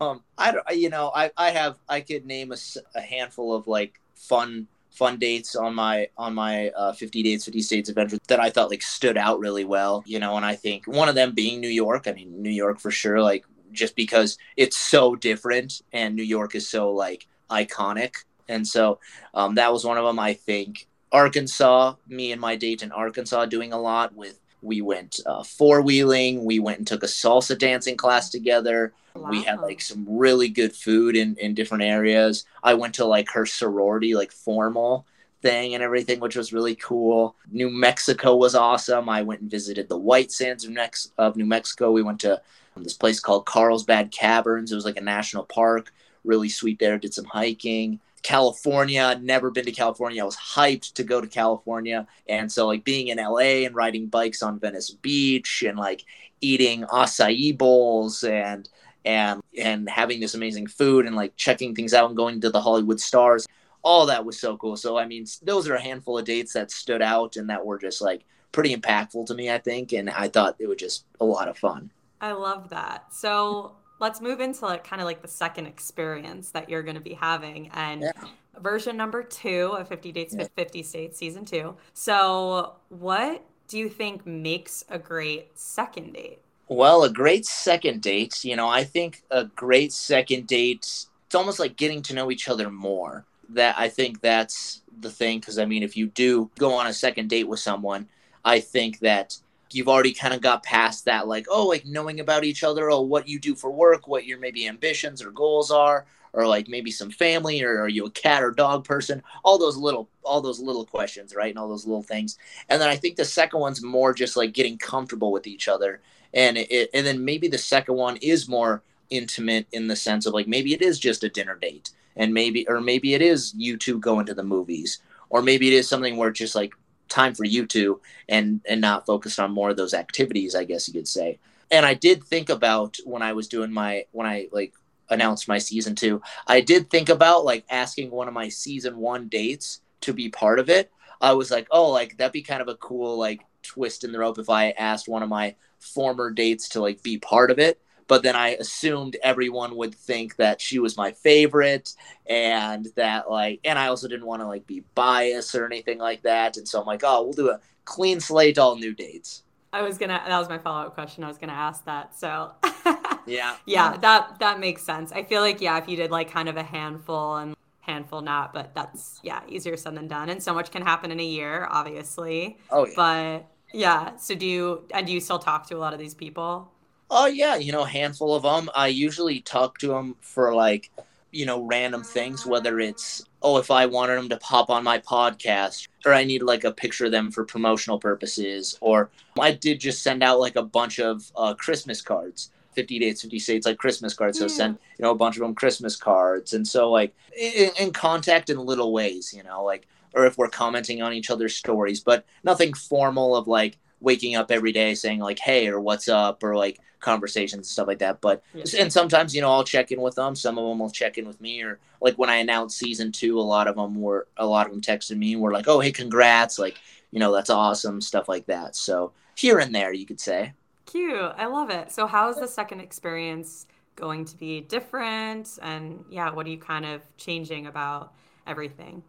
S2: um, I don't you know I I have I could name a, a handful of like fun fun dates on my on my uh, 50 dates 50 states adventure that i thought like stood out really well you know and i think one of them being new york. I mean new york for sure like just because it's so different and new york is so like iconic. And so um, that was one of them. I think arkansas me and my date in arkansas doing a lot with we went uh, four wheeling we went and took a salsa dancing class together Wow. We had like some really good food in, in different areas. I went to like her sorority, like formal thing and everything, which was really cool. New Mexico was awesome. I went and visited the White Sands of, Mex- of New Mexico. We went to this place called Carlsbad Caverns. It was like a national park, really sweet there. Did some hiking. California, never been to California. I was hyped to go to California. And so, like, being in LA and riding bikes on Venice Beach and like eating acai bowls and and and having this amazing food and like checking things out and going to the Hollywood stars. All that was so cool. So I mean, those are a handful of dates that stood out and that were just like pretty impactful to me, I think, and I thought it was just a lot of fun.
S1: I love that. So let's move into like kind of like the second experience that you're going to be having and yeah. version number 2 of 50 dates yeah. 50 states season 2. So what do you think makes a great second date?
S2: Well, a great second date, you know, I think a great second date, it's almost like getting to know each other more. That I think that's the thing. Cause I mean, if you do go on a second date with someone, I think that you've already kind of got past that, like, oh, like knowing about each other, oh, what you do for work, what your maybe ambitions or goals are, or like maybe some family, or are you a cat or dog person? All those little, all those little questions, right? And all those little things. And then I think the second one's more just like getting comfortable with each other and it, and then maybe the second one is more intimate in the sense of like maybe it is just a dinner date and maybe or maybe it is you two going to the movies or maybe it is something where it's just like time for you two and and not focused on more of those activities i guess you could say. And i did think about when i was doing my when i like announced my season two i did think about like asking one of my season one dates to be part of it. I was like oh like that'd be kind of a cool like twist in the rope if i asked one of my former dates to like be part of it but then I assumed everyone would think that she was my favorite and that like and I also didn't want to like be biased or anything like that and so I'm like oh we'll do a clean slate all new dates.
S1: I was gonna that was my follow-up question. I was gonna ask that. So <laughs>
S2: yeah.
S1: Yeah, that that makes sense. I feel like yeah, if you did like kind of a handful and handful not, but that's yeah, easier said than done. And so much can happen in a year, obviously.
S2: Oh yeah.
S1: But yeah. So do you and do you still talk to a lot of these people?
S2: Oh yeah, you know, a handful of them. I usually talk to them for like, you know, random things. Whether it's oh, if I wanted them to pop on my podcast, or I need like a picture of them for promotional purposes, or I did just send out like a bunch of uh, Christmas cards. 50 dates 50 states like christmas cards so yeah. send you know a bunch of them christmas cards and so like in, in contact in little ways you know like or if we're commenting on each other's stories, but nothing formal of like waking up every day saying like hey or what's up or like conversations and stuff like that. But and sometimes you know I'll check in with them. Some of them will check in with me or like when I announced season two, a lot of them were a lot of them texted me and were like, oh hey congrats, like you know that's awesome stuff like that. So here and there you could say.
S1: Cute, I love it. So how is the second experience going to be different? And yeah, what are you kind of changing about everything?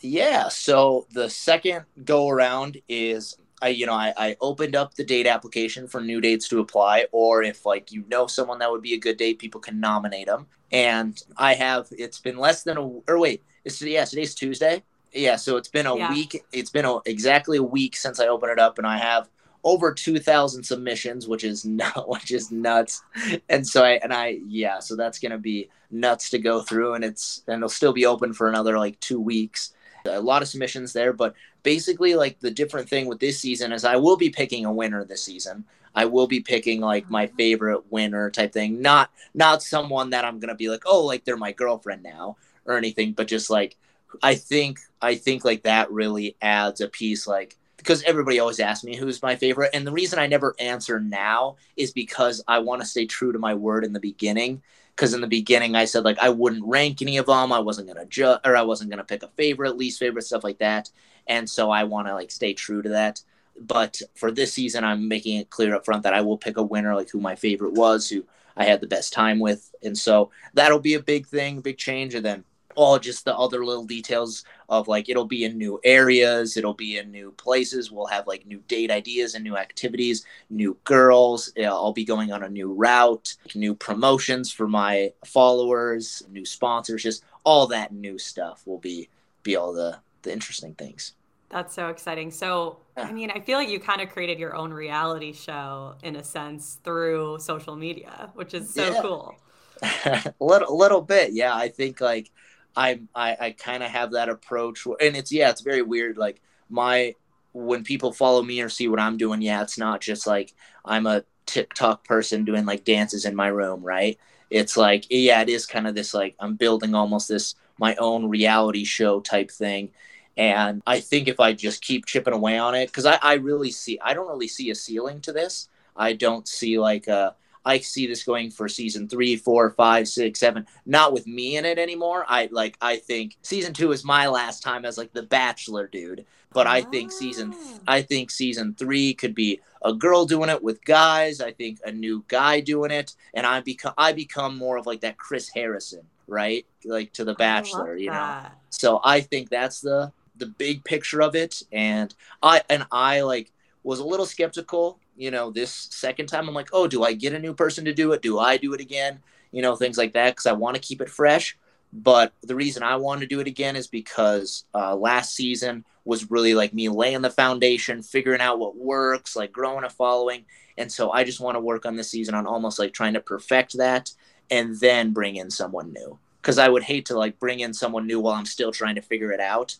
S2: Yeah. So the second go around is I, you know, I, I opened up the date application for new dates to apply, or if like you know someone that would be a good date, people can nominate them. And I have, it's been less than a, or wait, it's yeah, today's Tuesday. Yeah, so it's been a yeah. week. It's been a, exactly a week since I opened it up, and I have over 2000 submissions which is <laughs> not which is nuts and so i and i yeah so that's gonna be nuts to go through and it's and it'll still be open for another like two weeks a lot of submissions there, but basically, like the different thing with this season is I will be picking a winner this season. I will be picking like my favorite winner type thing, not not someone that I'm gonna be like, oh, like they're my girlfriend now or anything, but just like I think I think like that really adds a piece like because everybody always asks me who's my favorite and the reason I never answer now is because I want to stay true to my word in the beginning because in the beginning I said like I wouldn't rank any of them. I wasn't gonna judge or I wasn't gonna pick a favorite, least favorite, stuff like that. And so I want to like stay true to that. but for this season, I'm making it clear up front that I will pick a winner, like who my favorite was, who I had the best time with. And so that'll be a big thing, big change. And then all just the other little details of like it'll be in new areas, it'll be in new places. We'll have like new date ideas and new activities, new girls. I'll be going on a new route, new promotions for my followers, new sponsors, just all that new stuff will be be all the the interesting things.
S1: That's so exciting. So, I mean, I feel like you kind of created your own reality show in a sense through social media, which is so yeah. cool.
S2: a <laughs> little, little bit, yeah. I think like I, I, I kind of have that approach, and it's yeah, it's very weird. Like my when people follow me or see what I'm doing, yeah, it's not just like I'm a TikTok person doing like dances in my room, right? It's like yeah, it is kind of this like I'm building almost this my own reality show type thing and I think if I just keep chipping away on it, because I, I really see, I don't really see a ceiling to this. I don't see like a, I see this going for season three, four, five, six, seven. Not with me in it anymore. I like. I think season two is my last time as like the Bachelor dude. But I think season, ah. I think season three could be a girl doing it with guys. I think a new guy doing it, and I become, I become more of like that Chris Harrison, right? Like to the Bachelor, you know. So I think that's the the big picture of it and i and i like was a little skeptical you know this second time. I'm like oh do i get a new person to do it? Do i do it again? You know things like that because i want to keep it fresh. But the reason i want to do it again is because uh, last season was really like me laying the foundation figuring out what works like growing a following. And so i just want to work on this season on almost like trying to perfect that and then bring in someone new. Because i would hate to like bring in someone new while i'm still trying to figure it out.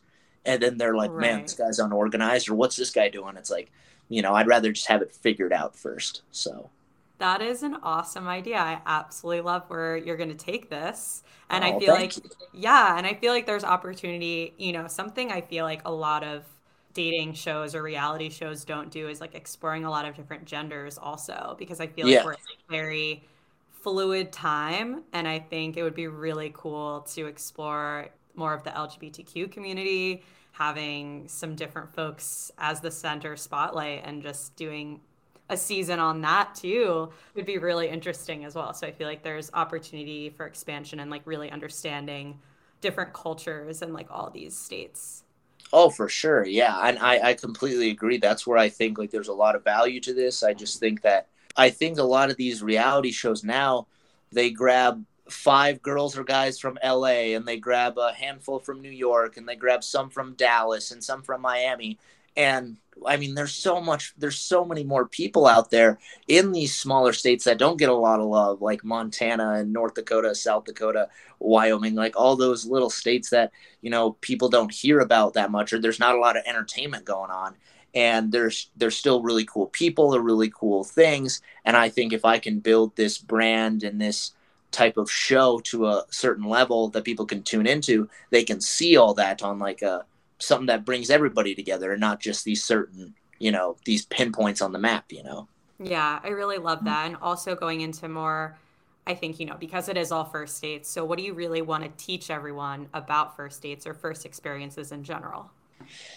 S2: And then they're like, right. man, this guy's unorganized, or what's this guy doing? It's like, you know, I'd rather just have it figured out first. So
S1: that is an awesome idea. I absolutely love where you're going to take this. And oh, I feel like, you. yeah, and I feel like there's opportunity, you know, something I feel like a lot of dating shows or reality shows don't do is like exploring a lot of different genders also, because I feel like we're very fluid time. And I think it would be really cool to explore more of the LGBTQ community, having some different folks as the center spotlight and just doing a season on that too would be really interesting as well. So I feel like there's opportunity for expansion and like really understanding different cultures and like all these states.
S2: Oh, for sure. Yeah. And I, I completely agree. That's where I think like there's a lot of value to this. I just think that I think a lot of these reality shows now, they grab five girls or guys from LA and they grab a handful from New York and they grab some from Dallas and some from Miami. And I mean there's so much there's so many more people out there in these smaller states that don't get a lot of love like Montana and North Dakota, South Dakota, Wyoming, like all those little states that, you know, people don't hear about that much or there's not a lot of entertainment going on. And there's there's still really cool people or really cool things. And I think if I can build this brand and this type of show to a certain level that people can tune into, they can see all that on like a something that brings everybody together and not just these certain, you know, these pinpoints on the map, you know.
S1: Yeah, I really love mm-hmm. that. And also going into more I think, you know, because it is all first dates. So what do you really want to teach everyone about first dates or first experiences in general?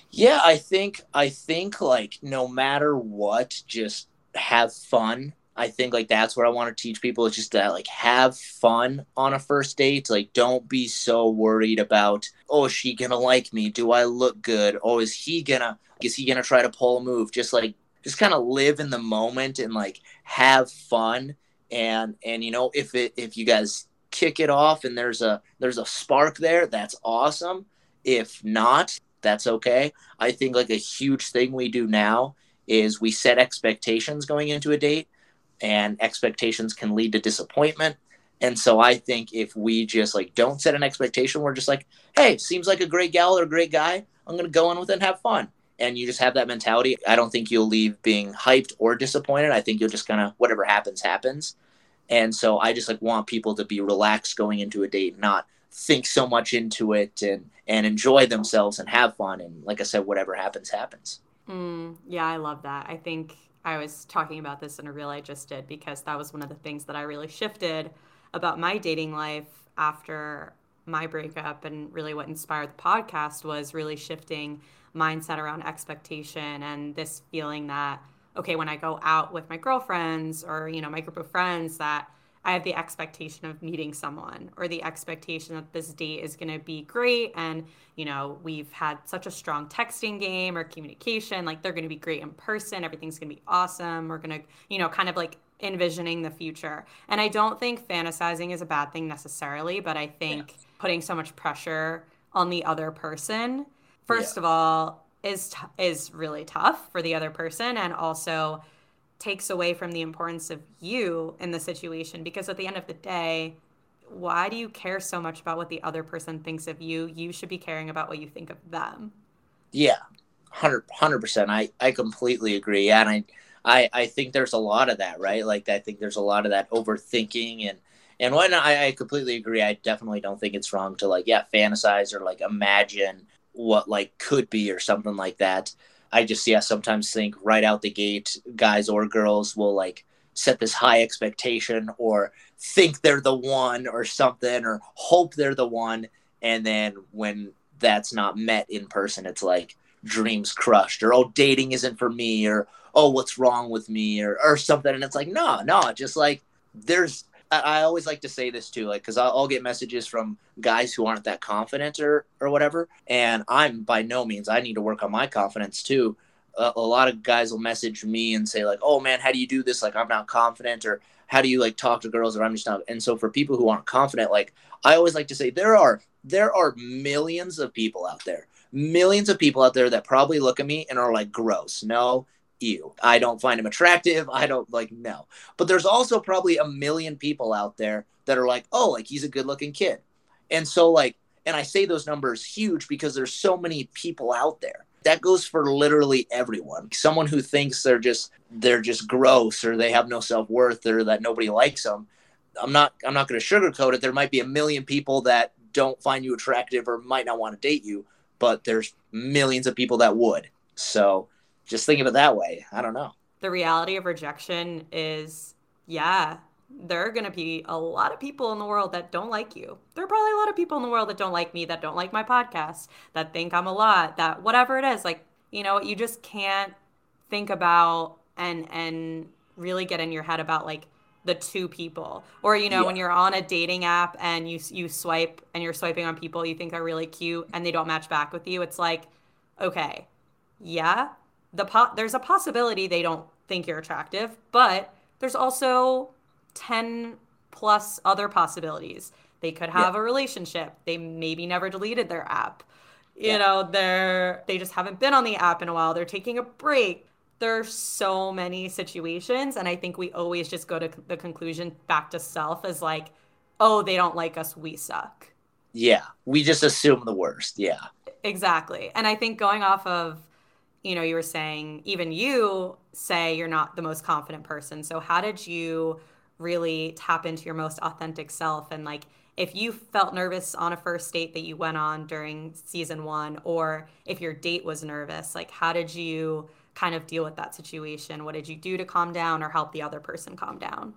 S2: Yeah, I think I think like no matter what, just have fun I think like that's what I want to teach people is just to like have fun on a first date. Like don't be so worried about, oh, is she gonna like me? Do I look good? Oh, is he gonna is he gonna try to pull a move? Just like just kind of live in the moment and like have fun and and you know if it if you guys kick it off and there's a there's a spark there, that's awesome. If not, that's okay. I think like a huge thing we do now is we set expectations going into a date and expectations can lead to disappointment. And so I think if we just like don't set an expectation, we're just like, hey, seems like a great gal or a great guy. I'm gonna go in with it and have fun. And you just have that mentality. I don't think you'll leave being hyped or disappointed. I think you'll just kind of whatever happens, happens. And so I just like want people to be relaxed going into a date, not think so much into it and and enjoy themselves and have fun. And like I said, whatever happens, happens.
S1: Mm, yeah, I love that. I think I was talking about this in a reel I just did because that was one of the things that I really shifted about my dating life after my breakup and really what inspired the podcast was really shifting mindset around expectation and this feeling that okay when i go out with my girlfriends or you know my group of friends that i have the expectation of meeting someone or the expectation that this date is going to be great and you know we've had such a strong texting game or communication like they're going to be great in person everything's going to be awesome we're going to you know kind of like envisioning the future and i don't think fantasizing is a bad thing necessarily but i think yeah. putting so much pressure on the other person first yeah. of all is t- is really tough for the other person and also takes away from the importance of you in the situation because at the end of the day why do you care so much about what the other person thinks of you? You should be caring about what you think of them.
S2: Yeah 100 percent. I I completely agree and I I I think there's a lot of that right? Like I think there's a lot of that overthinking and and when I, I completely agree I definitely don't think it's wrong to like yeah fantasize or like imagine what like could be or something like that. I just yeah sometimes think right out the gate, guys or girls will like set this high expectation or think they're the one or something or hope they're the one, and then when that's not met in person, it's like dreams crushed or oh dating isn't for me or oh what's wrong with me or or something, and it's like no no just like there's I always like to say this too, like, because I'll, I'll, get messages from guys who aren't that confident or or whatever, and I'm by no means. I need to work on my confidence too. A, a lot of guys will message me and say like, "Oh man, how do you do this? Like, I'm not confident," or "How do you like talk to girls?" Or I'm just not. And so for people who aren't confident, like I always like to say, there are there are millions of people out there, millions of people out there that probably look at me and are like, "Gross, no." Ew. I don't find him attractive. I don't like no. But there's also probably a million people out there that are like, oh, like he's a good looking kid. And so like, and I say those numbers huge because there's so many people out there. That goes for literally everyone. Someone who thinks they're just they're just gross or they have no self worth or that nobody likes them. I'm not I'm not going to sugarcoat it. There might be a million people that don't find you attractive or might not want to date you, but there's millions of people that would. So just think of it that way. I don't know.
S1: The reality of rejection is, yeah, there are going to be a lot of people in the world that don't like you. There are probably a lot of people in the world that don't like me, that don't like my podcast, that think I'm a lot, that whatever it is, like, you know, you just can't think about and and really get in your head about like the two people or you know yeah. when you're on a dating app and you you swipe and you're swiping on people you think are really cute and they don't match back with you it's like okay yeah the po- there's a possibility they don't think you're attractive, but there's also 10 plus other possibilities. They could have yeah. a relationship. They maybe never deleted their app. You yeah. know, they're they just haven't been on the app in a while. They're taking a break. There's so many situations and I think we always just go to the conclusion back to self as like, "Oh, they don't like us, we suck."
S2: Yeah, we just assume the worst. Yeah.
S1: Exactly. And I think going off of you know, you were saying even you say you're not the most confident person. So how did you really tap into your most authentic self and like if you felt nervous on a first date that you went on during season 1 or if your date was nervous, like how did you kind of deal with that situation? What did you do to calm down or help the other person calm down?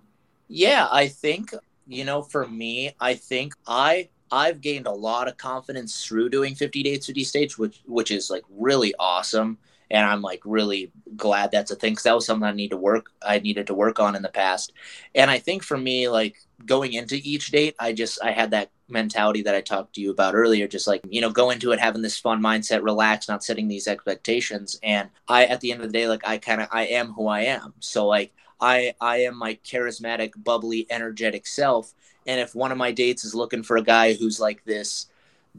S2: Yeah, I think you know, for me, I think I I've gained a lot of confidence through doing 50 dates 50 states which which is like really awesome and I'm like really glad that's a thing because that was something I need to work I needed to work on in the past. And I think for me, like going into each date, I just I had that mentality that I talked to you about earlier, just like you know, go into it having this fun mindset, relax, not setting these expectations. And I at the end of the day, like I kind of I am who I am. So like I I am my charismatic, bubbly, energetic self. And if one of my dates is looking for a guy who's like this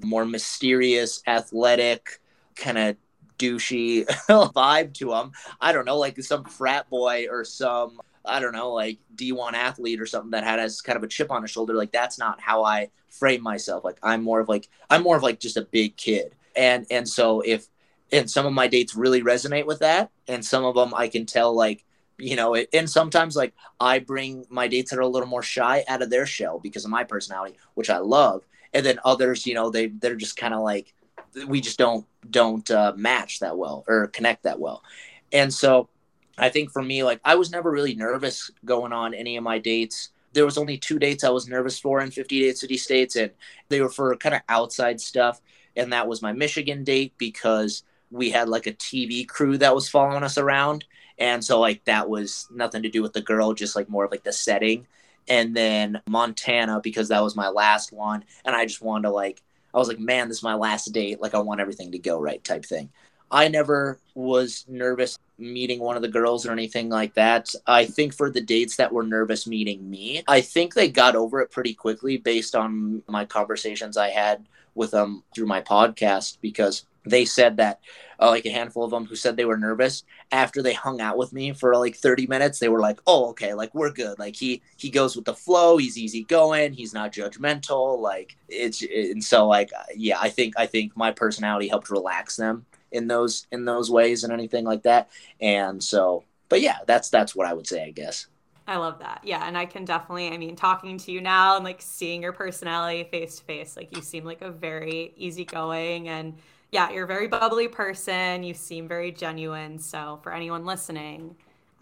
S2: more mysterious, athletic, kind of douchey <laughs> vibe to him. I don't know, like some frat boy or some I don't know, like D1 athlete or something that had as kind of a chip on his shoulder. Like that's not how I frame myself. Like I'm more of like I'm more of like just a big kid. And and so if and some of my dates really resonate with that and some of them I can tell like you know it, and sometimes like I bring my dates that are a little more shy out of their shell because of my personality, which I love. And then others, you know, they they're just kind of like we just don't don't uh, match that well or connect that well and so i think for me like i was never really nervous going on any of my dates there was only two dates i was nervous for in 50 dates 50 states and they were for kind of outside stuff and that was my michigan date because we had like a TV crew that was following us around. And so like that was nothing to do with the girl, just like more of like the setting. And then Montana, because that was my last one. And I just wanted to like, I was like, man, this is my last date. Like I want everything to go right type thing. I never was nervous meeting one of the girls or anything like that. I think for the dates that were nervous meeting me, I think they got over it pretty quickly based on my conversations I had with them through my podcast because they said that uh, like a handful of them who said they were nervous after they hung out with me for like 30 minutes they were like oh okay like we're good like he he goes with the flow he's easy going he's not judgmental like it's and so like yeah i think i think my personality helped relax them in those in those ways and anything like that and so but yeah that's that's what i would say i guess
S1: I love that. Yeah. And I can definitely, I mean, talking to you now and like seeing your personality face to face, like you seem like a very easygoing and yeah, you're a very bubbly person. You seem very genuine. So for anyone listening,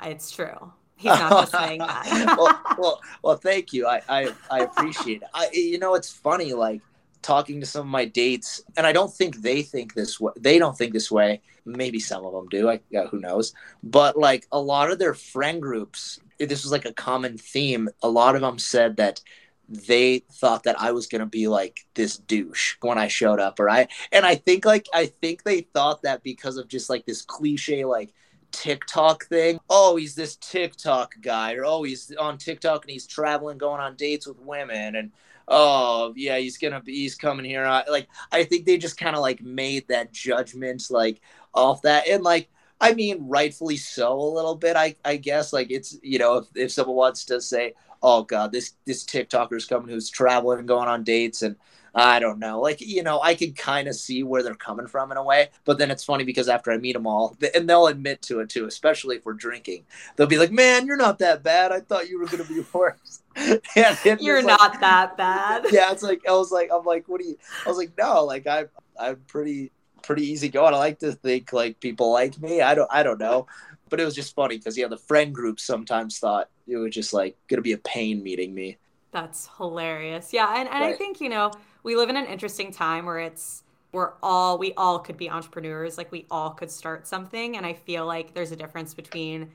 S1: it's true. He's not just saying <laughs> that.
S2: well, <laughs> well, well, thank you. I, I, I appreciate it. I, you know, it's funny, like talking to some of my dates, and I don't think they think this way. They don't think this way. Maybe some of them do. I, yeah, who knows? But like a lot of their friend groups, this was like a common theme. A lot of them said that they thought that I was gonna be like this douche when I showed up, or I and I think like I think they thought that because of just like this cliche like TikTok thing. Oh, he's this TikTok guy, or oh, he's on TikTok and he's traveling, going on dates with women, and oh yeah, he's gonna be he's coming here. Like I think they just kind of like made that judgment like off that, and like I mean, rightfully so a little bit. I I guess like it's you know if if someone wants to say oh god, this this TikToker's coming who's traveling and going on dates and I don't know. Like, you know, I can kind of see where they're coming from in a way. But then it's funny because after I meet them all, and they'll admit to it too, especially if we're drinking, they'll be like, man, you're not that bad. I thought you were going to be <laughs> worse. <laughs>
S1: you're not like, that bad. <laughs>
S2: Yeah. It's like, I was like, I'm like, what do you, I was like, no, like, I, I'm pretty, pretty easy going. I like to think like people like me. I don't, I don't know but it was just funny because yeah, the friend group sometimes thought it was just like gonna be a pain meeting me.
S1: That's hilarious. Yeah, and, and right. I think you know we live in an interesting time where it's we're all we all could be entrepreneurs, like we all could start something, and I feel like there's a difference between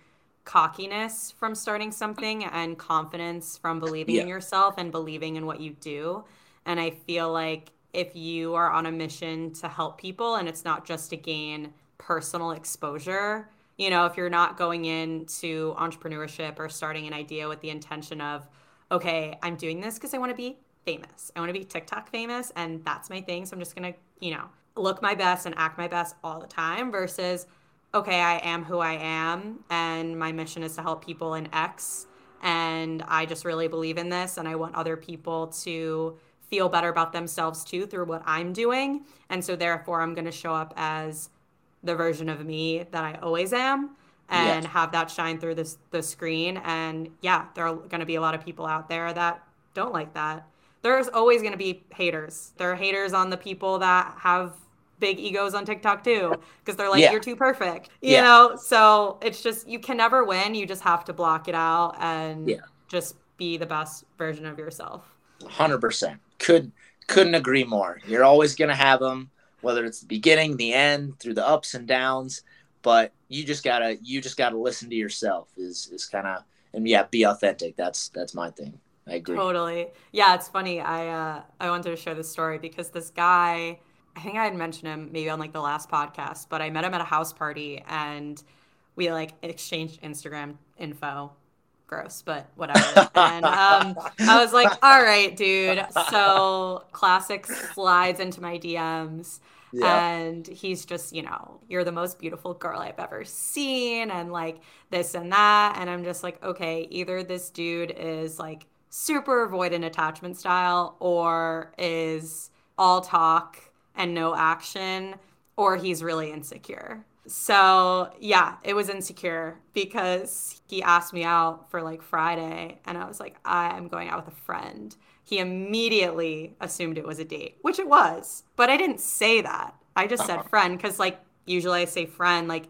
S1: cockiness from starting something and confidence from believing yeah. in yourself and believing in what you do. And I feel like if you are on a mission to help people and it's not just to gain personal exposure, you know, if you're not going into entrepreneurship or starting an idea with the intention of, okay, I'm doing this because I want to be famous. I want to be TikTok famous and that's my thing. So I'm just going to, you know, look my best and act my best all the time versus, okay, I am who I am and my mission is to help people in X. And I just really believe in this and I want other people to feel better about themselves too through what I'm doing. And so therefore, I'm going to show up as the version of me that I always am and yes. have that shine through this the screen and yeah there are going to be a lot of people out there that don't like that there's always going to be haters there are haters on the people that have big egos on TikTok too because they're like yeah. you're too perfect you yeah. know so it's just you can never win you just have to block it out and yeah. just be the best version of yourself
S2: 100% could couldn't agree more you're always going to have them whether it's the beginning, the end, through the ups and downs. But you just gotta you just gotta listen to yourself is is kind of and yeah, be authentic. That's that's my thing. I agree.
S1: Totally. Yeah, it's funny. I uh, I wanted to share this story because this guy, I think I had mentioned him maybe on like the last podcast, but I met him at a house party and we like exchanged Instagram info. Gross, but whatever. and um, I was like, all right, dude. So classic slides into my DMs. Yeah. And he's just, you know, you're the most beautiful girl I've ever seen, and like this and that. And I'm just like, okay, either this dude is like super avoidant attachment style or is all talk and no action, or he's really insecure. So, yeah, it was insecure because he asked me out for like Friday, and I was like, I'm going out with a friend he immediately assumed it was a date, which it was. But I didn't say that. I just said uh-huh. friend because, like, usually I say friend. Like,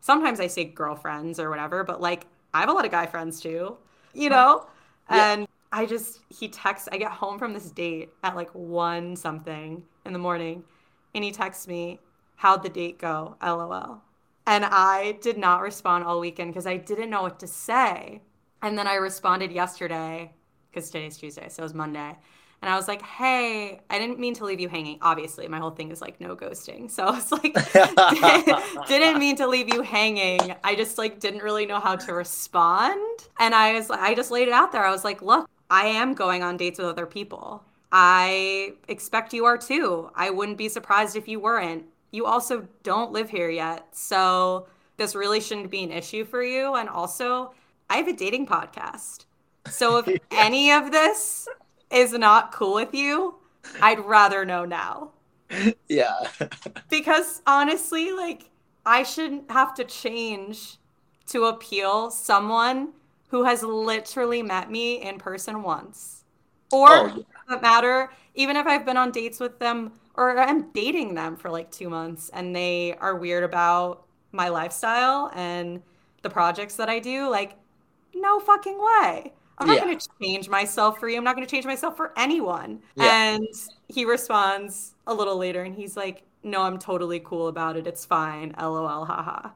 S1: sometimes I say girlfriends or whatever, but like, I have a lot of guy friends too, you know? Yeah. And I just, he texts, I get home from this date at like one something in the morning, and he texts me, How'd the date go? LOL. And I did not respond all weekend because I didn't know what to say. And then I responded yesterday because today's Tuesday, so it was Monday. And I was like, hey, I didn't mean to leave you hanging. Obviously, my whole thing is like no ghosting. <laughs> So I was like, <laughs> didn't mean to leave you hanging. I just like didn't really know how to respond. And I was I just laid it out there. I was like, look, I am going on dates with other people. I expect you are too. I wouldn't be surprised if you weren't. You also don't live here yet. So this really shouldn't be an issue for you. And also, I have a dating podcast. So if <laughs> any of this is not cool with you, I'd rather know now.
S2: Yeah.
S1: because honestly, like, I shouldn't have to change to appeal someone who has literally met me in person once. Or, oh, yeah. that matter, even if I've been on dates with them or I'm dating them for like two months and they are weird about my lifestyle and the projects that I do, like, no fucking way. I'm not yeah. going to change myself for you. I'm not going to change myself for anyone. Yeah. And he responds a little later and he's like, No, I'm totally cool about it. It's fine. LOL, haha.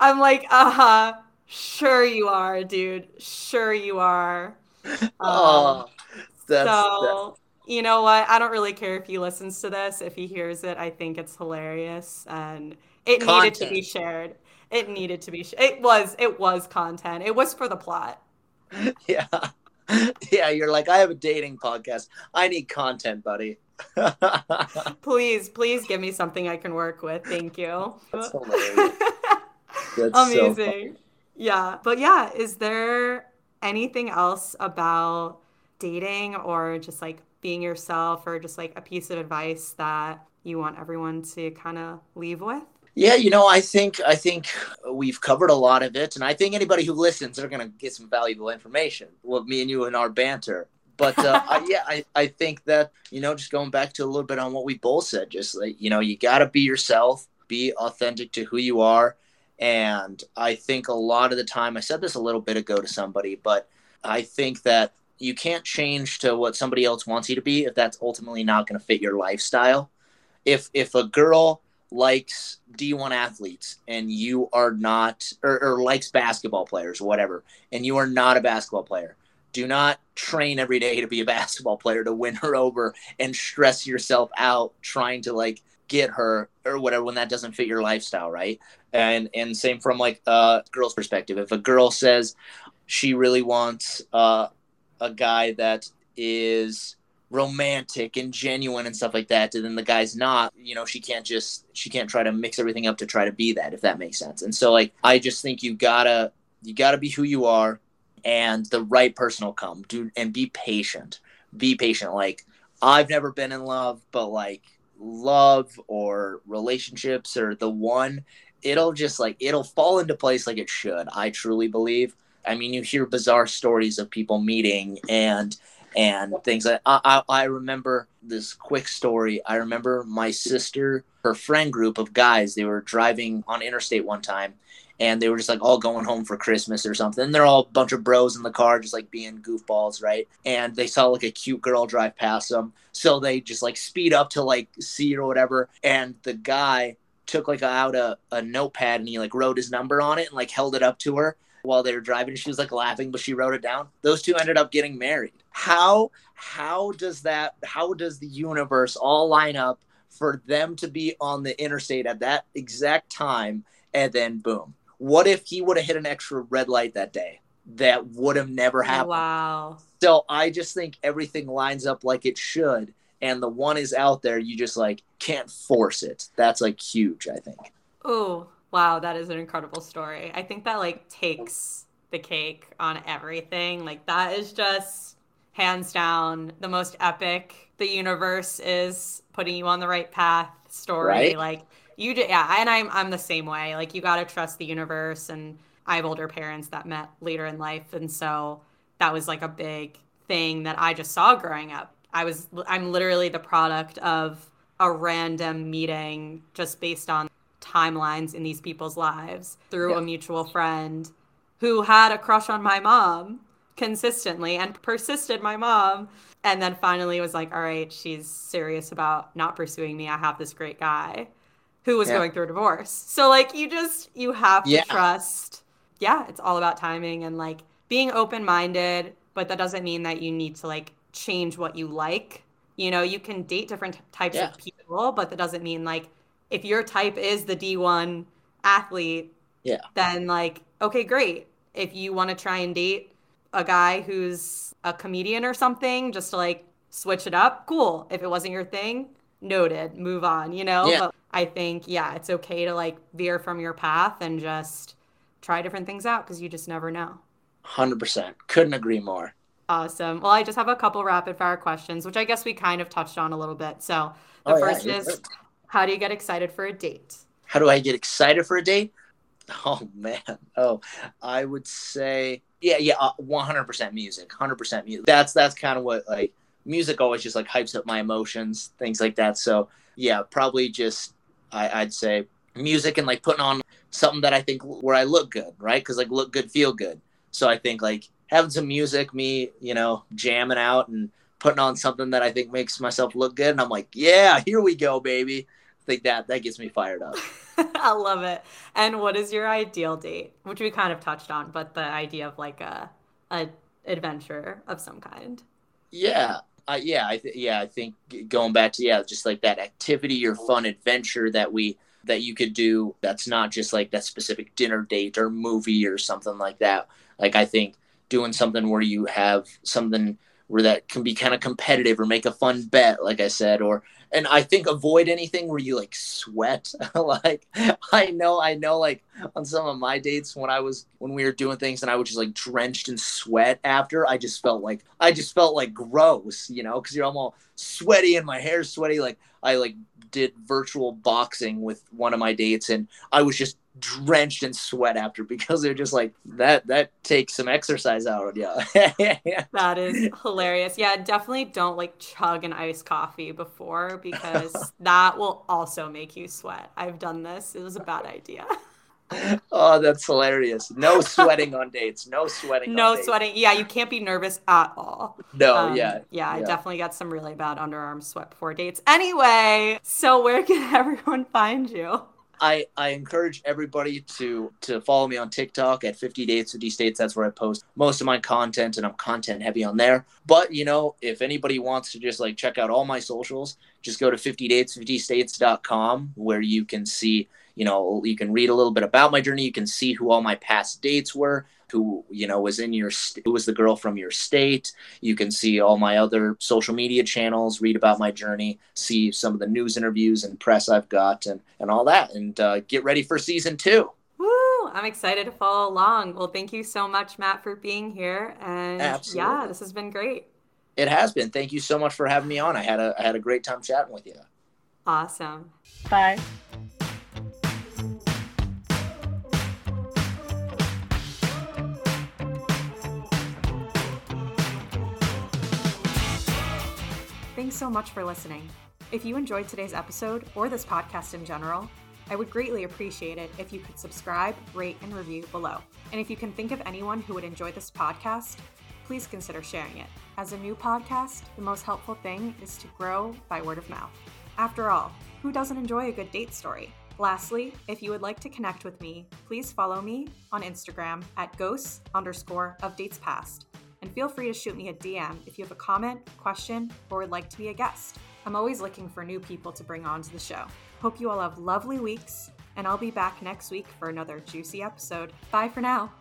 S1: I'm like, Uh huh. Sure you are, dude. Sure you are. <laughs>
S2: Oh, um, that's,
S1: so, that's... you know what? I don't really care if he listens to this. If he hears it, I think it's hilarious. And it Content. needed to be shared. It needed to be. Sh- it was. It was content. It was for the plot. <laughs>
S2: Yeah. Yeah, you're like, I have a dating podcast. I need content, buddy. <laughs>
S1: please, please give me something I can work with. Thank you.
S2: That's hilarious.
S1: That's <laughs> Amazing. So yeah. But yeah, is there anything else about dating or just like being yourself or just like a piece of advice that you want everyone to kind of leave with?
S2: Yeah, you know, I think I think we've covered a lot of it, and I think anybody who listens are going to get some valuable information. Well, me and you and our banter. But uh, <laughs> I, yeah, I, I think that you know, just going back to a little bit on what we both said, just like you know, you got to be yourself, be authentic to who you are, and I think a lot of the time, I said this a little bit ago to somebody, but I think that you can't change to what somebody else wants you to be if that's ultimately not going to fit your lifestyle. If if a girl likes D1 athletes and you are not, or, or likes basketball players whatever, and you are not a basketball player, do not train every day to be a <laughs> basketball player to win her over and stress yourself out trying to like get her or whatever when that doesn't fit your lifestyle, right? And and same from like a girl's perspective. If a girl says she really wants uh, a guy that is romantic and genuine and stuff like that and then the guy's not you know she can't just she can't try to mix everything up to try to be that if that makes sense. And so like i just think you gotta you gotta be who you are and the right person will come. Dude and be patient. Be patient. Like i've never been in love but like love or relationships or the one it'll just like it'll fall into place like it should i truly believe i mean you hear bizarre stories of people meeting and and things. I, I, I remember this quick story. I remember my sister, her friend group of guys, they were driving on interstate one time and they were just like all going home for Christmas or something. And they're all a bunch of bros in the car, just like being goofballs, right? And they saw like a cute girl drive past them. So they just like speed up to like see it or whatever. And the guy took like out a, a notepad and he like wrote his number on it and like held it up to her while they were driving. She was like laughing, but she wrote it down. Those two ended up getting married. How how does that how does the universe all line up for them to be on the interstate at that exact time and then boom? What if he would have hit an extra red light that day? That would have never happened.
S1: Wow.
S2: So I just think everything lines up like it should and the one is out there you just like can't force it that's like huge i think
S1: oh Wow, that is an incredible story. I think that like takes the cake on everything. Like that is just hands down the most epic the universe is putting you on the right path story. Right? Like you did yeah, and I'm I'm the same way. Like you gotta trust the universe and I have older parents that met later in life and so that was like a big thing that I just saw growing up. I was I'm literally the product of a random meeting just based on timelines in these people's lives through yeah. a mutual friend who had a crush on my mom consistently and persisted my mom and then finally was like all right she's serious about not pursuing me i have this great guy who was
S2: Yeah.
S1: going through a divorce. So like you just you have to
S2: Yeah.
S1: trust. Yeah, it's all about timing and like being open-minded, but that doesn't mean that you need to like change what you like. You know, you can date different types
S2: Yeah.
S1: of people, but that doesn't mean like if your type is the D1 athlete,
S2: Yeah.
S1: then like okay, great. If you want to try and date a guy who's a comedian or something just to like switch it up, cool. If it wasn't your thing, noted, move on, you know?
S2: Yeah.
S1: But I think, yeah, it's okay to like veer from your path and just try different things out because you just never know.
S2: 100%. Couldn't agree more.
S1: Awesome. Well, I just have a couple rapid fire questions, which I guess we kind of touched on a little bit. So the
S2: Oh,
S1: first
S2: you're
S1: is. How do you get excited for a date?
S2: How do I get excited for a date? Oh man. Oh, I would say yeah, yeah, uh, 100% music. 100% music. That's that's kind of what like music always just like hypes up my emotions, things like that. So, yeah, probably just I I'd say music and like putting on something that I think where I look good, right? Cuz like look good, feel good. So I think like having some music, me, you know, jamming out and putting on something that I think makes myself look good and I'm like, "Yeah, here we go, baby." Think that that gets me fired up. <laughs>
S1: I love it. And what is your ideal date? Which we kind of touched on, but the idea of like a a adventure of some kind.
S2: Yeah, I yeah, I th- yeah, I think going back to yeah, just like that activity or fun adventure that we that you could do. That's not just like that specific dinner date or movie or something like that. Like I think doing something where you have something where that can be kind of competitive or make a fun bet, like I said, or and I think avoid anything where you like sweat. <laughs> like I know, I know, like on some of my dates when I was when we were doing things and I was just like drenched in sweat after, I just felt like I just felt like gross, you know, because you're almost sweaty and my hair's sweaty. Like I like did virtual boxing with one of my dates and I was just drenched in sweat after because they're just like that that takes some exercise out of you. <laughs>
S1: That is hilarious. Yeah, definitely don't like chug an iced coffee before because <laughs> that will also make you sweat. I've done this. It was a bad idea.
S2: oh, that's hilarious. No sweating on dates. No sweating.
S1: No
S2: on dates.
S1: sweating. Yeah, you can't be nervous at all.
S2: No,
S1: Um,
S2: yeah.
S1: Yeah, I
S2: yeah.
S1: definitely got some really bad underarm sweat before dates. Anyway, so where can <laughs> everyone find you?
S2: I, I encourage everybody to to follow me on TikTok at 50 dates 50 states. That's where I post most of my content and I'm content heavy on there. But you know, if anybody wants to just like check out all my socials, just go to 50 dates 50 states.com where you can see, you know, you can read a little bit about my journey. You can see who all my past dates were, who, you know, was in your st- who was the girl from your state. You can see all my other social media channels, read about my journey, see some of the news interviews and press I've got, and and all that, and uh, get ready for season two.
S1: Woo! I'm excited to follow along. Well, thank you so much, Matt, for being here. And yeah, this has been great.
S2: It has been. Thank you so much for having me on. I had a I had a great time chatting with you.
S1: Awesome.
S3: Bye.
S1: Thanks so much for listening. If you enjoyed today's episode or this podcast in general, I would greatly appreciate it if you could subscribe, rate, and review below. And if you can think of anyone who would enjoy this podcast, please consider sharing it. As a new podcast, the most helpful thing is to grow by word of mouth. After all, who doesn't enjoy a good date story? Lastly, if you would like to connect with me, please follow me on Instagram at ghosts underscore of dates past. And feel free to shoot me a DM if you have a comment, question, or would like to be a guest. I'm always looking for new people to bring onto the show. Hope you all have lovely weeks, and I'll be back next week for another juicy episode. Bye for now.